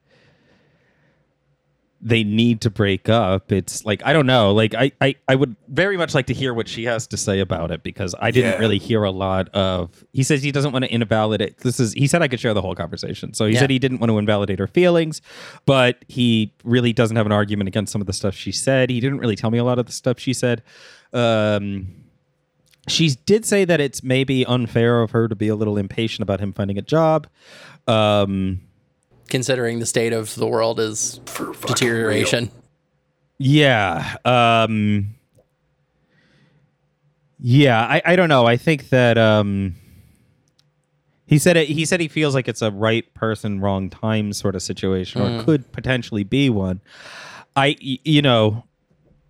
[SPEAKER 3] they need to break up. It's like I don't know. Like I, I, I would very much like to hear what she has to say about it because I didn't
[SPEAKER 5] Yeah.
[SPEAKER 3] really hear a lot of. He says he doesn't want to invalidate. This is he said I could share the whole conversation. So he
[SPEAKER 1] Yeah.
[SPEAKER 3] said he didn't want to invalidate her feelings, but he really doesn't have an argument against some of the stuff she said. He didn't really tell me a lot of the stuff she said. Um, she did say that it's maybe unfair of her to be a little impatient about him finding a job. Um,
[SPEAKER 1] Considering the state of the world is
[SPEAKER 5] For
[SPEAKER 1] deterioration.
[SPEAKER 3] Yeah. Um Yeah, I, I don't know. I think that um he said it, he said he feels like it's a right person wrong time sort of situation or could potentially be one. I you know,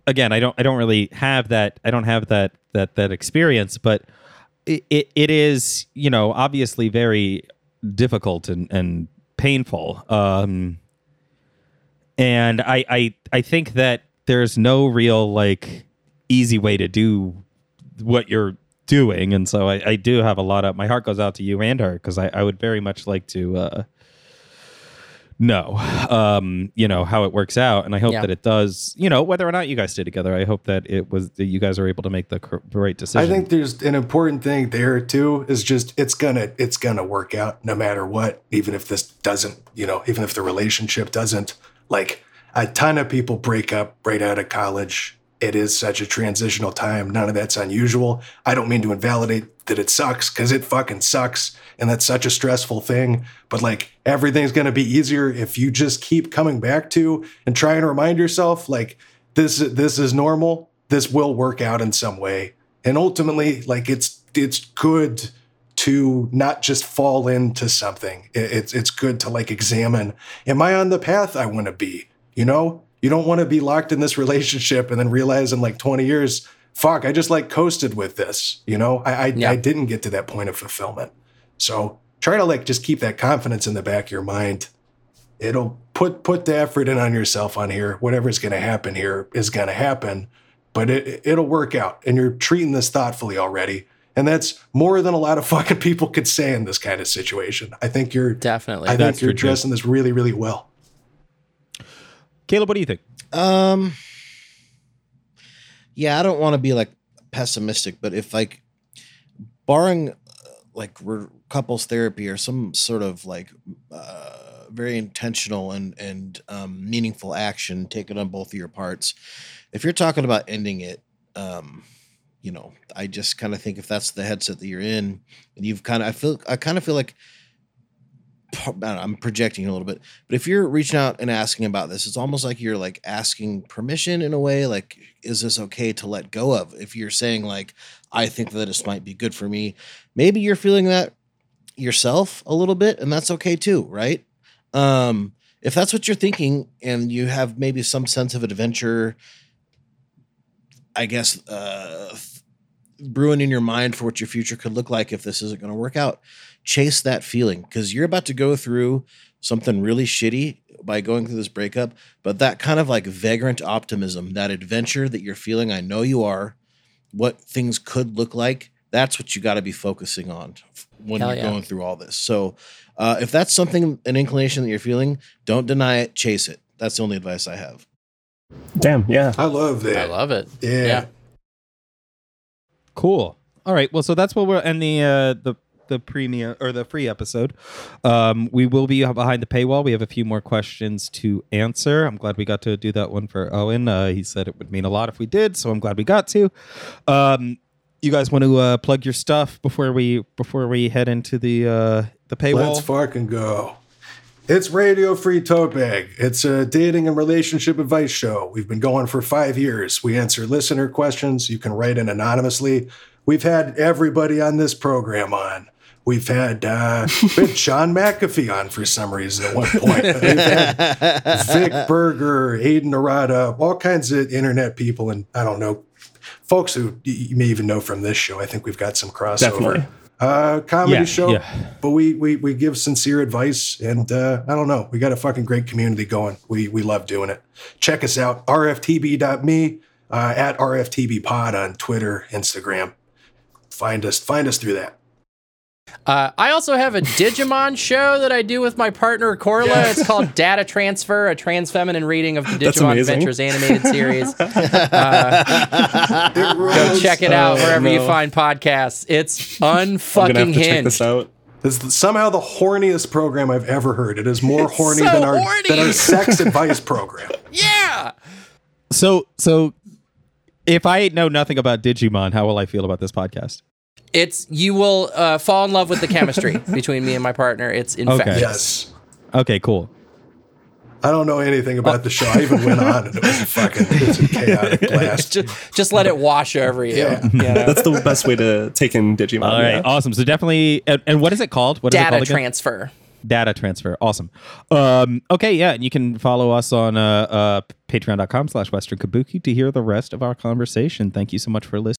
[SPEAKER 3] again, I don't I don't really have that I don't have that that that experience, but it, it, it is, you know, obviously very difficult and and painful. Um and I, I I think that there's no real like easy way to do what you're doing, and so I, I do have a lot of my heart goes out to you and her because I, I would very much like to uh, know, um, you know how it works out, and I hope
[SPEAKER 1] Yeah.
[SPEAKER 3] that it does. You know whether or not you guys stay together, I hope that it was that you guys are able to make the right decision.
[SPEAKER 5] I think there's an important thing there too. Is just it's gonna it's gonna work out no matter what. Even if this doesn't, you know, even if the relationship doesn't. Like a ton of people break up right out of college. It is such a transitional time. None of that's unusual. I don't mean to invalidate that it sucks because it fucking sucks, and that's such a stressful thing. But like everything's gonna be easier if you just keep coming back to and try and remind yourself like this this is normal. This will work out in some way and ultimately like it's it's good to not just fall into something It- it's it's good to like examine am i on the path i want to be you know you don't want to be locked in this relationship and then realize in like 20 years fuck i just like coasted with this you know i i. I didn't get to that point of fulfillment so try to like just keep that confidence in the back of your mind. It'll put put the effort in on yourself on here. Whatever's going to happen here is going to happen but it it'll work out and you're treating this thoughtfully already and that's more than a lot of fucking people could say in this kind of situation. I think you're
[SPEAKER 1] Definitely.
[SPEAKER 5] i think
[SPEAKER 3] That's
[SPEAKER 5] you're addressing this really really well.
[SPEAKER 3] Caleb, what do you think?
[SPEAKER 4] Um, yeah, I don't want to be like pessimistic, but if like barring uh, like re- couples therapy or some sort of like uh, very intentional and and um, meaningful action taken on both of your parts, if you're talking about ending it, um, you know, I just kind of think if that's the headset that you're in, and you've kind of, I feel, I kind of feel like I'm projecting a little bit, but if you're reaching out and asking about this, it's almost like you're like asking permission in a way. Like, is this okay to let go of? If you're saying like, I think that this might be good for me, maybe you're feeling that yourself a little bit, and that's okay too, right? Um, if that's what you're thinking, and you have maybe some sense of adventure, I guess, uh, brewing in your mind for what your future could look like if this isn't going to work out chase that feeling because you're about to go through something really shitty by going through this breakup but that kind of like vagrant optimism that adventure that you're feeling i know you are what things could look like that's what you got to be focusing on when
[SPEAKER 1] Hell
[SPEAKER 4] you're
[SPEAKER 1] yeah.
[SPEAKER 4] going through all this so uh, if that's something an inclination that you're feeling don't deny it chase it that's the only advice i have
[SPEAKER 2] Damn, yeah.
[SPEAKER 5] i love that
[SPEAKER 1] I love it.
[SPEAKER 5] yeah.
[SPEAKER 1] Yeah.
[SPEAKER 3] Cool. All right. Well, so that's what we're end the uh, the the premium or the free episode. Um, we will be behind the paywall. We have a few more questions to answer. I'm glad we got to do that one for Owen. Uh, he said it would mean a lot if we did, so I'm glad we got to. Um, you guys want to uh, plug your stuff before we before we head into the uh, the paywall?
[SPEAKER 5] Let's fucking go. It's Radio Free Tote Bag. It's a dating and relationship advice show. We've been going for five years. We answer listener questions. You can write in anonymously. We've had everybody on this program on. We've had uh, John McAfee on for some reason at one point. Vic Berger, Aiden Arada, all kinds of internet people, and I don't know, folks who you may even know from this show. I think we've got some crossover.
[SPEAKER 2] Definitely.
[SPEAKER 5] Uh, comedy
[SPEAKER 3] Yeah,
[SPEAKER 5] show,
[SPEAKER 3] yeah.
[SPEAKER 5] but we, we we give sincere advice, and uh, I don't know, we got a fucking great community going. We we love doing it. Check us out, rftb.me, uh, at rftbpod on Twitter, Instagram. Find us find us through that.
[SPEAKER 1] Uh, I also have a Digimon show that I do with my partner Corla. It's called Data Transfer, a trans feminine reading of the Digimon. Adventures animated series. Uh, Go check it out
[SPEAKER 2] Oh,
[SPEAKER 1] wherever you find podcasts. It's
[SPEAKER 2] I'm gonna
[SPEAKER 1] unfucking
[SPEAKER 2] to check this
[SPEAKER 1] hinged.
[SPEAKER 2] out.
[SPEAKER 5] This somehow the horniest program I've ever heard. It is more horny
[SPEAKER 1] so
[SPEAKER 5] than our
[SPEAKER 1] horny.
[SPEAKER 5] than our sex advice program.
[SPEAKER 1] Yeah.
[SPEAKER 3] So so if I know nothing about Digimon, how will I feel about this podcast?
[SPEAKER 1] It's you will uh, fall in love with the chemistry between me and my partner. It's infectious.
[SPEAKER 5] Yes.
[SPEAKER 3] Okay, cool.
[SPEAKER 5] I don't know anything about the show. I even went on and it was a fucking it was a chaotic blast.
[SPEAKER 1] Just, just let it wash over you.
[SPEAKER 5] Yeah.
[SPEAKER 1] you know?
[SPEAKER 2] That's the best way to take in Digimon.
[SPEAKER 3] All right,
[SPEAKER 2] yeah.
[SPEAKER 3] awesome. So definitely, and, and what is it called? What is it
[SPEAKER 1] Data
[SPEAKER 3] called again?
[SPEAKER 1] transfer.
[SPEAKER 3] Data transfer. Awesome. Um, okay, yeah, and you can follow us on uh, uh, patreon.com slash western kabuki to hear the rest of our conversation. Thank you so much for listening.